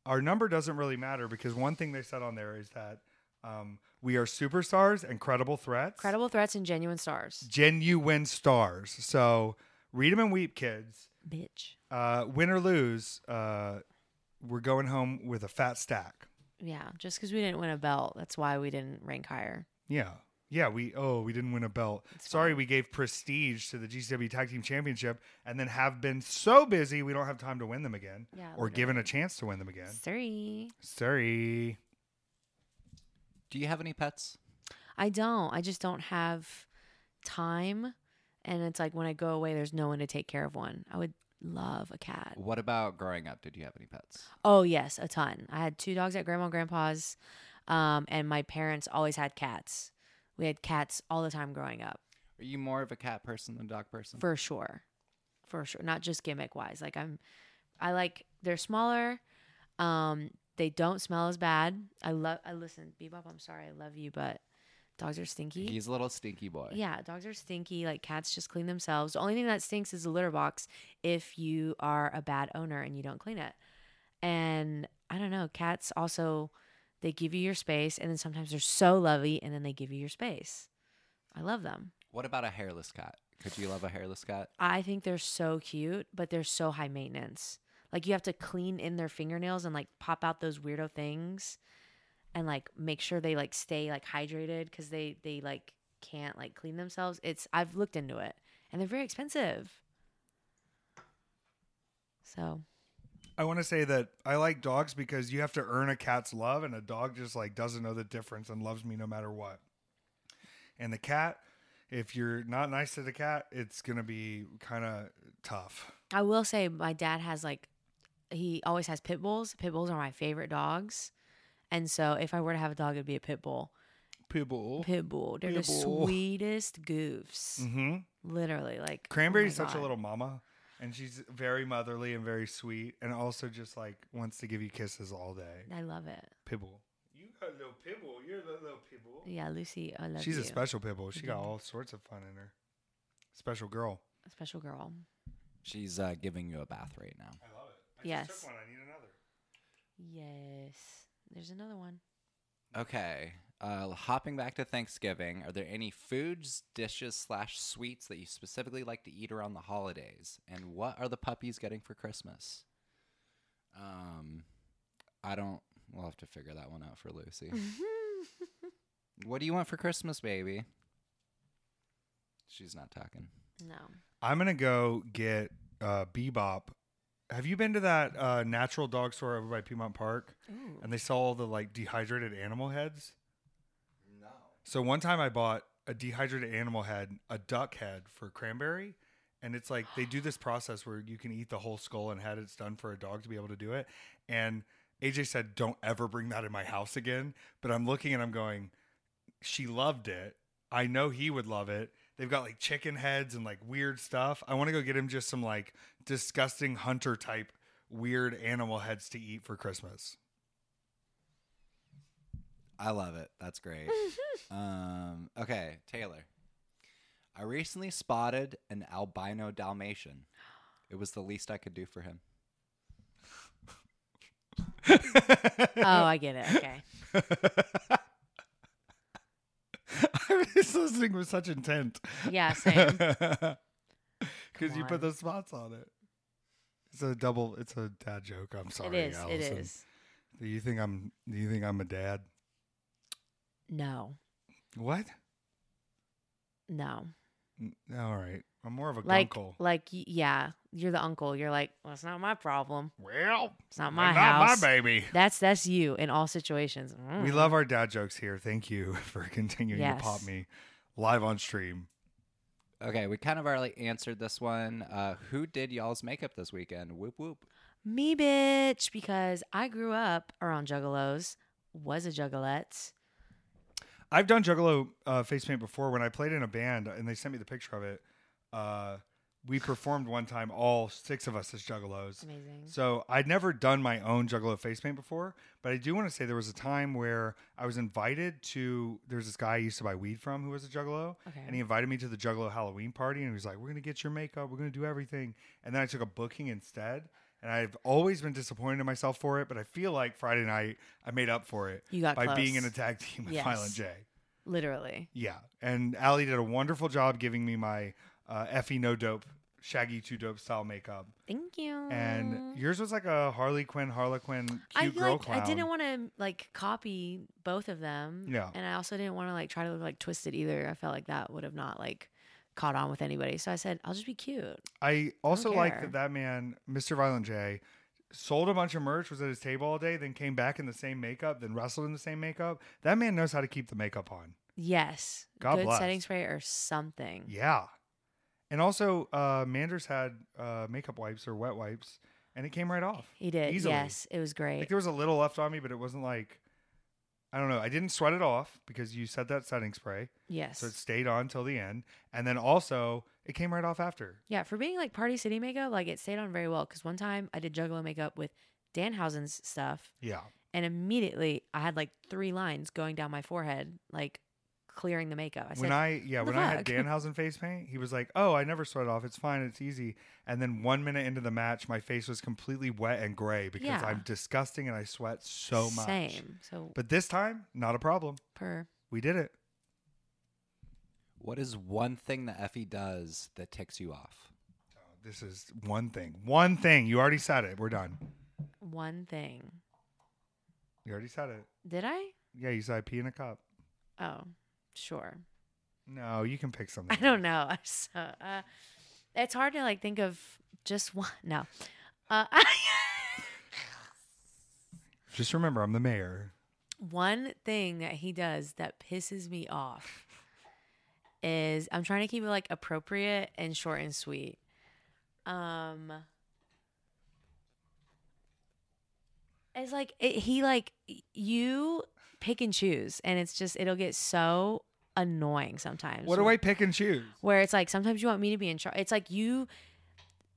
our number doesn't really matter because one thing they said on there is that um, we are superstars and credible threats. Credible threats and genuine stars. Genuine stars. So read them and weep, kids. Bitch. Uh, win or lose, uh, we're going home with a fat stack. Yeah, just because we didn't win a belt, that's why we didn't rank higher. Yeah. Yeah, we oh, we didn't win a belt. It's Sorry, fine. we gave prestige to the GCW Tag Team Championship and then have been so busy we don't have time to win them again Yeah, or literally. given a chance to win them again. Sorry. Sorry. Do you have any pets? I don't. I just don't have time. And it's like when I go away, there's no one to take care of one. I would love a cat. What about growing up? Did you have any pets? Oh, yes, a ton. I had two dogs at grandma and grandpa's. Um, and my parents always had cats. We had cats all the time growing up, Are you more of a cat person than a dog person? for sure. For sure. Not just gimmick wise. Like I'm, I like, they're smaller. Um, they don't smell as bad. I love, I listen, Bebop, I'm sorry. I love you, but dogs are stinky. He's a little stinky boy. Yeah, dogs are stinky. Like cats just clean themselves. The only thing that stinks is the litter box if you are a bad owner and you don't clean it. And I don't know, cats also they give you your space and then sometimes they're so lovely and then they give you your space. I love them. What about a hairless cat? Could you love a hairless cat? I think they're so cute, but they're so high maintenance. Like you have to clean in their fingernails and like pop out those weirdo things and like make sure they like stay like hydrated cuz they they like can't like clean themselves. It's I've looked into it and they're very expensive. So, I want to say that I like dogs because you have to earn a cat's love and a dog just like doesn't know the difference and loves me no matter what. And the cat, if you're not nice to the cat, it's going to be kind of tough. I will say my dad has like he always has pit bulls. Pit bulls are my favorite dogs. And so if I were to have a dog it'd be a pit bull. Pit bull. Pit bull. They're the bull. sweetest goofs. hmm Literally like oh Cranberry's my such a little mama, and she's very motherly and very sweet, and also just like wants to give you kisses all day. I love it. Pibble. You got a little pibble. You're a little pibble. Yeah, Lucy, I love She's you. a special pibble. She got Mhm. all sorts of fun in her. Special girl. A special girl. She's uh, giving you a bath right now. I love it. I Yes. just took one. I need another. Yes. There's another one. Okay. Uh, hopping back to Thanksgiving, are there any foods, dishes, slash sweets that you specifically like to eat around the holidays? And what are the puppies getting for Christmas? Um, I don't. We'll have to figure that one out for Lucy. what do you want for Christmas, baby? She's not talking. no. I'm gonna go get uh, Bebop. Have you been to that uh, natural dog store over by Piedmont Park? Ooh. And they sell all the like dehydrated animal heads. No. So one time I bought a dehydrated animal head, a duck head for cranberry, and it's like they do this process where you can eat the whole skull and head. It's done for a dog to be able to do it. And AJ said, "Don't ever bring that in my house again." But I'm looking and I'm going, she loved it. I know he would love it. They've got like chicken heads and like weird stuff. I want to go get him just some like disgusting hunter type weird animal heads to eat for Christmas. I love it. That's great. um, okay, Taylor. I recently spotted an albino Dalmatian. It was the least I could do for him. Oh, I get it. Okay. I was listening with such intent. Yeah, same. Because you on. put the spots on it. It's a double. It's a dad joke. I'm sorry. it is. Allison. It is. Do you think I'm? Do you think I'm a dad? No. What? No. N- All right. I'm more of a Like gunkle. like yeah, you're the uncle. You're like, well, it's not my problem. Well, It's not my not house. my baby. That's that's you in all situations. We Mm. love our dad jokes here. Thank you for continuing to pop me live on stream. Okay, we kind of already answered this one. Uh, who did y'all's makeup this weekend? Whoop whoop. Me, bitch, because I grew up around juggalos, was a juggalette. I've done Juggalo uh, face paint before when I played in a band, and they sent me the picture of it. Uh, we performed one time, all six of us as Juggalos. Amazing. So I'd never done my own Juggalo face paint before, but I do want to say there was a time where I was invited to. There's this guy I used to buy weed from who was a Juggalo, Okay. and he invited me to the Juggalo Halloween party, and he was like, "We're gonna get your makeup, we're gonna do everything," and then I took a booking instead. And I've always been disappointed in myself for it, but I feel like Friday night I made up for it You got by being in a tag team with Yes. Violent J. Literally. Yeah, and Allie did a wonderful job giving me my uh, Effy No Dope Shaggy Two Dope style makeup, Thank you. and yours was like a Harley Quinn Harlequin cute I girl like clown. I didn't want to like copy both of them. Yeah. And I also didn't want to like try to look like Twiztid either. I felt like that would have not like caught on with anybody. So I said, I'll just be cute. I also like that that man, Mr. Violent J, sold a bunch of merch, was at his table all day, then came back in the same makeup, then wrestled in the same makeup. That man knows how to keep the makeup on. Yes. God Good bless. setting spray or something. Yeah, and also uh, Manders had uh, makeup wipes or wet wipes, and it came right off. He did. Easily. Yes. It was great. Like there was a little left on me, but it wasn't like I don't know. I didn't sweat it off because you said that setting spray, yes. so it stayed on till the end. And then also it came right off after. Yeah, for being like Party City makeup, like it stayed on very well. Because one time I did Juggalo makeup with Danhausen's stuff, Yeah, and immediately I had like three lines going down my forehead, like clearing the makeup. I when I yeah when the I had fuck?" Danhausen face paint, he was like, "Oh, I never sweat it off. It's fine. It's easy." And then one minute into the match, my face was completely wet and gray because Yeah. I'm disgusting and I sweat so much. Same. So But this time, not a problem. per We did it. What is one thing that Effy does that ticks you off? This is one thing. One thing. You already said it. We're done. one thing. You already said it. Did I? Yeah, you said I pee in a cup. Oh, sure. No, you can pick something. I don't know. So, uh, it's hard to like think of just one. No. Uh, Just remember, I'm the mayor. one thing that he does that pisses me off is I'm trying to keep it like appropriate and short and sweet. Um it's like it, he like you pick and choose and it's just it'll get so annoying sometimes. What do I pick and choose? where it's like sometimes you want me to be in charge. It's like you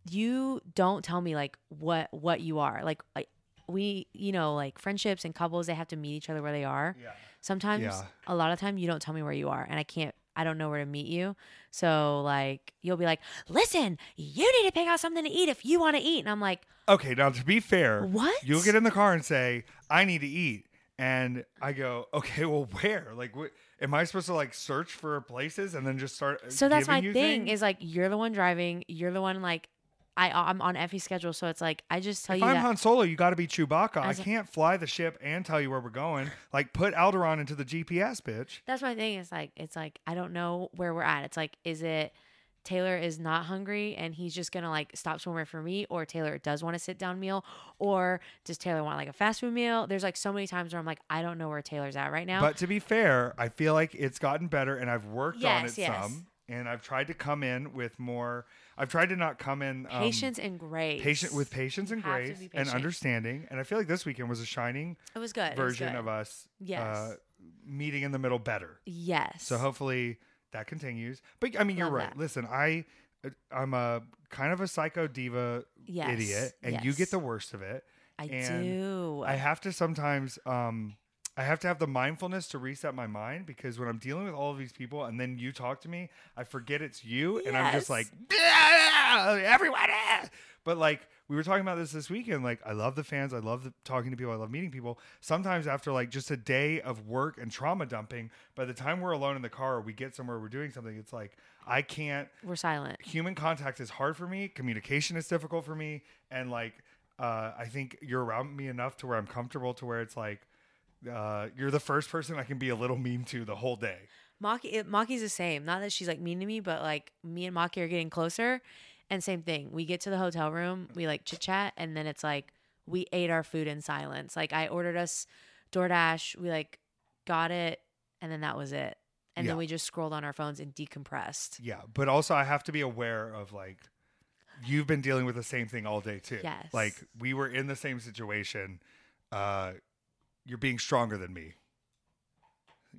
you don't tell me like what what you are. Like like we you know like friendships and couples they have to meet each other where they are. Yeah. Sometimes Yeah. a lot of time you don't tell me where you are and I can't I don't know where to meet you. So like you'll be like, "Listen, you need to pick out something to eat if you want to eat." And I'm like, Okay, now to be fair, "What?" you'll get in the car and say, "I need to eat," and I go, "Okay, well, where? Like, what? Am I supposed to like search for places and then just start?" uh, So that's my thing things? is like you're the one driving, you're the one like I I'm on Effy's schedule, so it's like I just tell If you I'm that Han Solo, you got to be Chewbacca. I a- can't fly the ship and tell you where we're going. Like, put Alderaan into the GPS, bitch. That's my thing. It's like it's like I don't know where we're at. It's like is it Taylor is not hungry and he's just gonna like stop somewhere for me, or Taylor does want a sit down meal, or does Taylor want like a fast food meal? There's like so many times where I'm like I don't know where Taylor's at right now. But to be fair, I feel like it's gotten better, and I've worked on it yes. some. And I've tried to come in with more. I've tried to not come in um, patience and grace. patient with patience and You grace and understanding. And I feel like this weekend was a shining It was good. version was of us Yes. uh, meeting in the middle better. Yes. So hopefully that continues. But I mean, you're right. that. Listen, I I'm a kind of a psycho diva Yes, idiot, and you get the worst of it. I and do. I have to sometimes um I have to have the mindfulness to reset my mind because when I'm dealing with all of these people and then you talk to me, I forget it's you and I'm just Yes. like "Yeah, everyone. ah." But like we were talking about this this weekend, like I love the fans, I love the, talking to people, I love meeting people. Sometimes after like just a day of work and trauma dumping, by the time we're alone in the car or we get somewhere, we're doing something, it's like I can't We're silent. human contact is hard for me communication is difficult for me and like uh, i think you're around me enough to where i'm comfortable to where it's like uh, you're the first person i can be a little mean to the whole day Maki, it, Maki's the same. Not that she's like mean to me, but like me and Maki are getting closer. And same thing. We get to the hotel room, we like chit chat, and then it's like we ate our food in silence. Like I ordered us DoorDash, we like got it, and then that was it. And Yeah. then we just scrolled on our phones and decompressed. yeah but also i have to be aware of like you've been dealing with the same thing all day too. Yes. Like we were in the same situation. Uh, you're being stronger than me.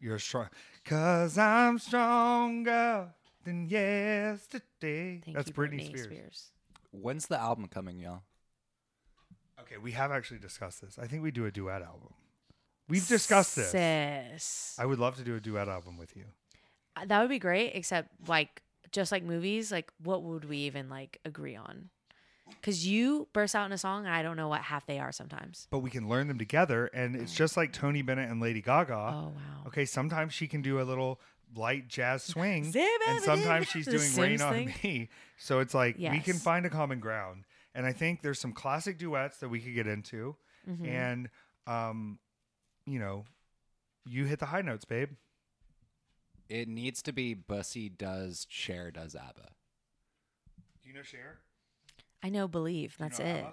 You're strong, cause I'm stronger than yesterday. Thank That's you, Britney, Spears. When's the album coming, y'all? Okay, we have actually discussed this. I think we do a duet album. We've discussed this. Sis. I would love to do a duet album with you. Uh, That would be great, except like just like movies, like what would we even like agree on? Because you burst out in a song and I don't know what half they are sometimes. But we can learn them together, and it's just like Tony Bennett and Lady Gaga. Oh wow. Okay, sometimes she can do a little light jazz swing, and sometimes she's doing The Rain Sims on. Me. So it's like we can find a common ground, and I think there's some classic duets that we could get into, Mhm. and um, you know, you hit the high notes, babe. It needs to be Bussy does Cher does ABBA. Do you know Cher? I know Believe. That's it.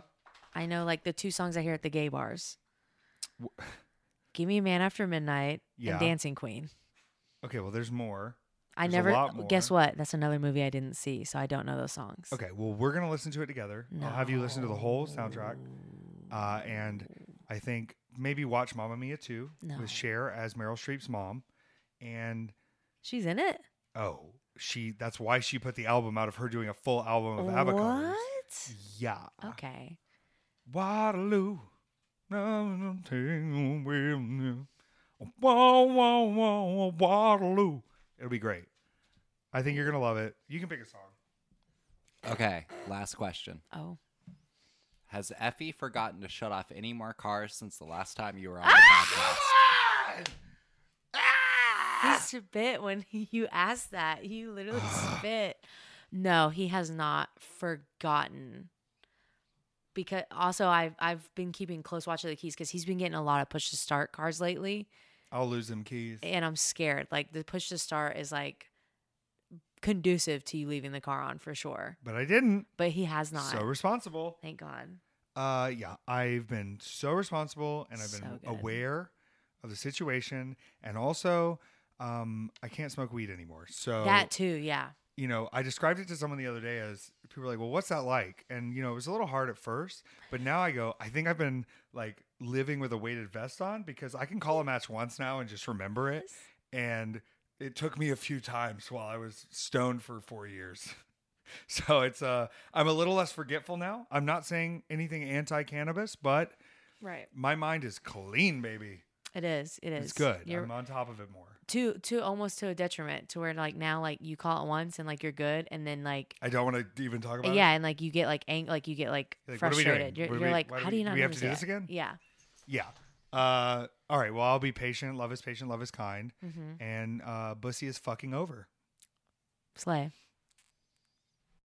I know like the two songs I hear at the gay bars. Wh- Give me a man after midnight Yeah. and Dancing Queen. Okay, well, there's more. I There's a never lot guess more. what? That's another movie I didn't see, so I don't know those songs. Okay, well, we're gonna listen to it together. I'll have you listen to the whole soundtrack, uh, and I think maybe watch Mamma Mia too No. with Cher as Meryl Streep's mom, and She's in it. oh, she that's why she put the album out of her doing a full album of ABBA covers. What? Yeah, Okay. Waterloo. Whoa, whoa, whoa, Waterloo. It'll be great. I think you're gonna love it. You can pick a song. Okay, last question. Oh. Has Effy forgotten to shut off any more cars since the last time you were on the podcast? He spit when you asked that. You literally spit. No, he has not forgotten. Because also I've I've been keeping close watch of the keys because he's been getting a lot of push to start cars lately, I'll lose them keys. and I'm scared. Like the push to start is like conducive to you leaving the car on for sure. But I didn't. But he has not. So responsible. Thank God. Uh yeah, I've been so responsible and I've been So aware of the situation and also um I can't smoke weed anymore. So that too, yeah. you know, I described it to someone the other day as people were like, "Well, what's that like?" And you know, it was a little hard at first, but now I go, I think I've been like living with a weighted vest on because I can call a match once now and just remember it. And it took me a few times while I was stoned for 4 years. So it's uh I'm a little less forgetful now. I'm not saying anything anti-cannabis, but Right. my mind is clean, baby. It is. It is. It's good. You're I'm on top of it more. To to almost to a detriment to where like now like you call it once and like you're good and then like I don't want to even talk about it. yeah and like you get like ang- like you get like, Like, what are we doing? frustrated. You're, you're we- like, how do you not we have to do this it? again? Yeah. Yeah. Uh, all right. Well, I'll be patient. Love is patient. Love is kind. Mm-hmm. And uh, Bussy is fucking over. Slay.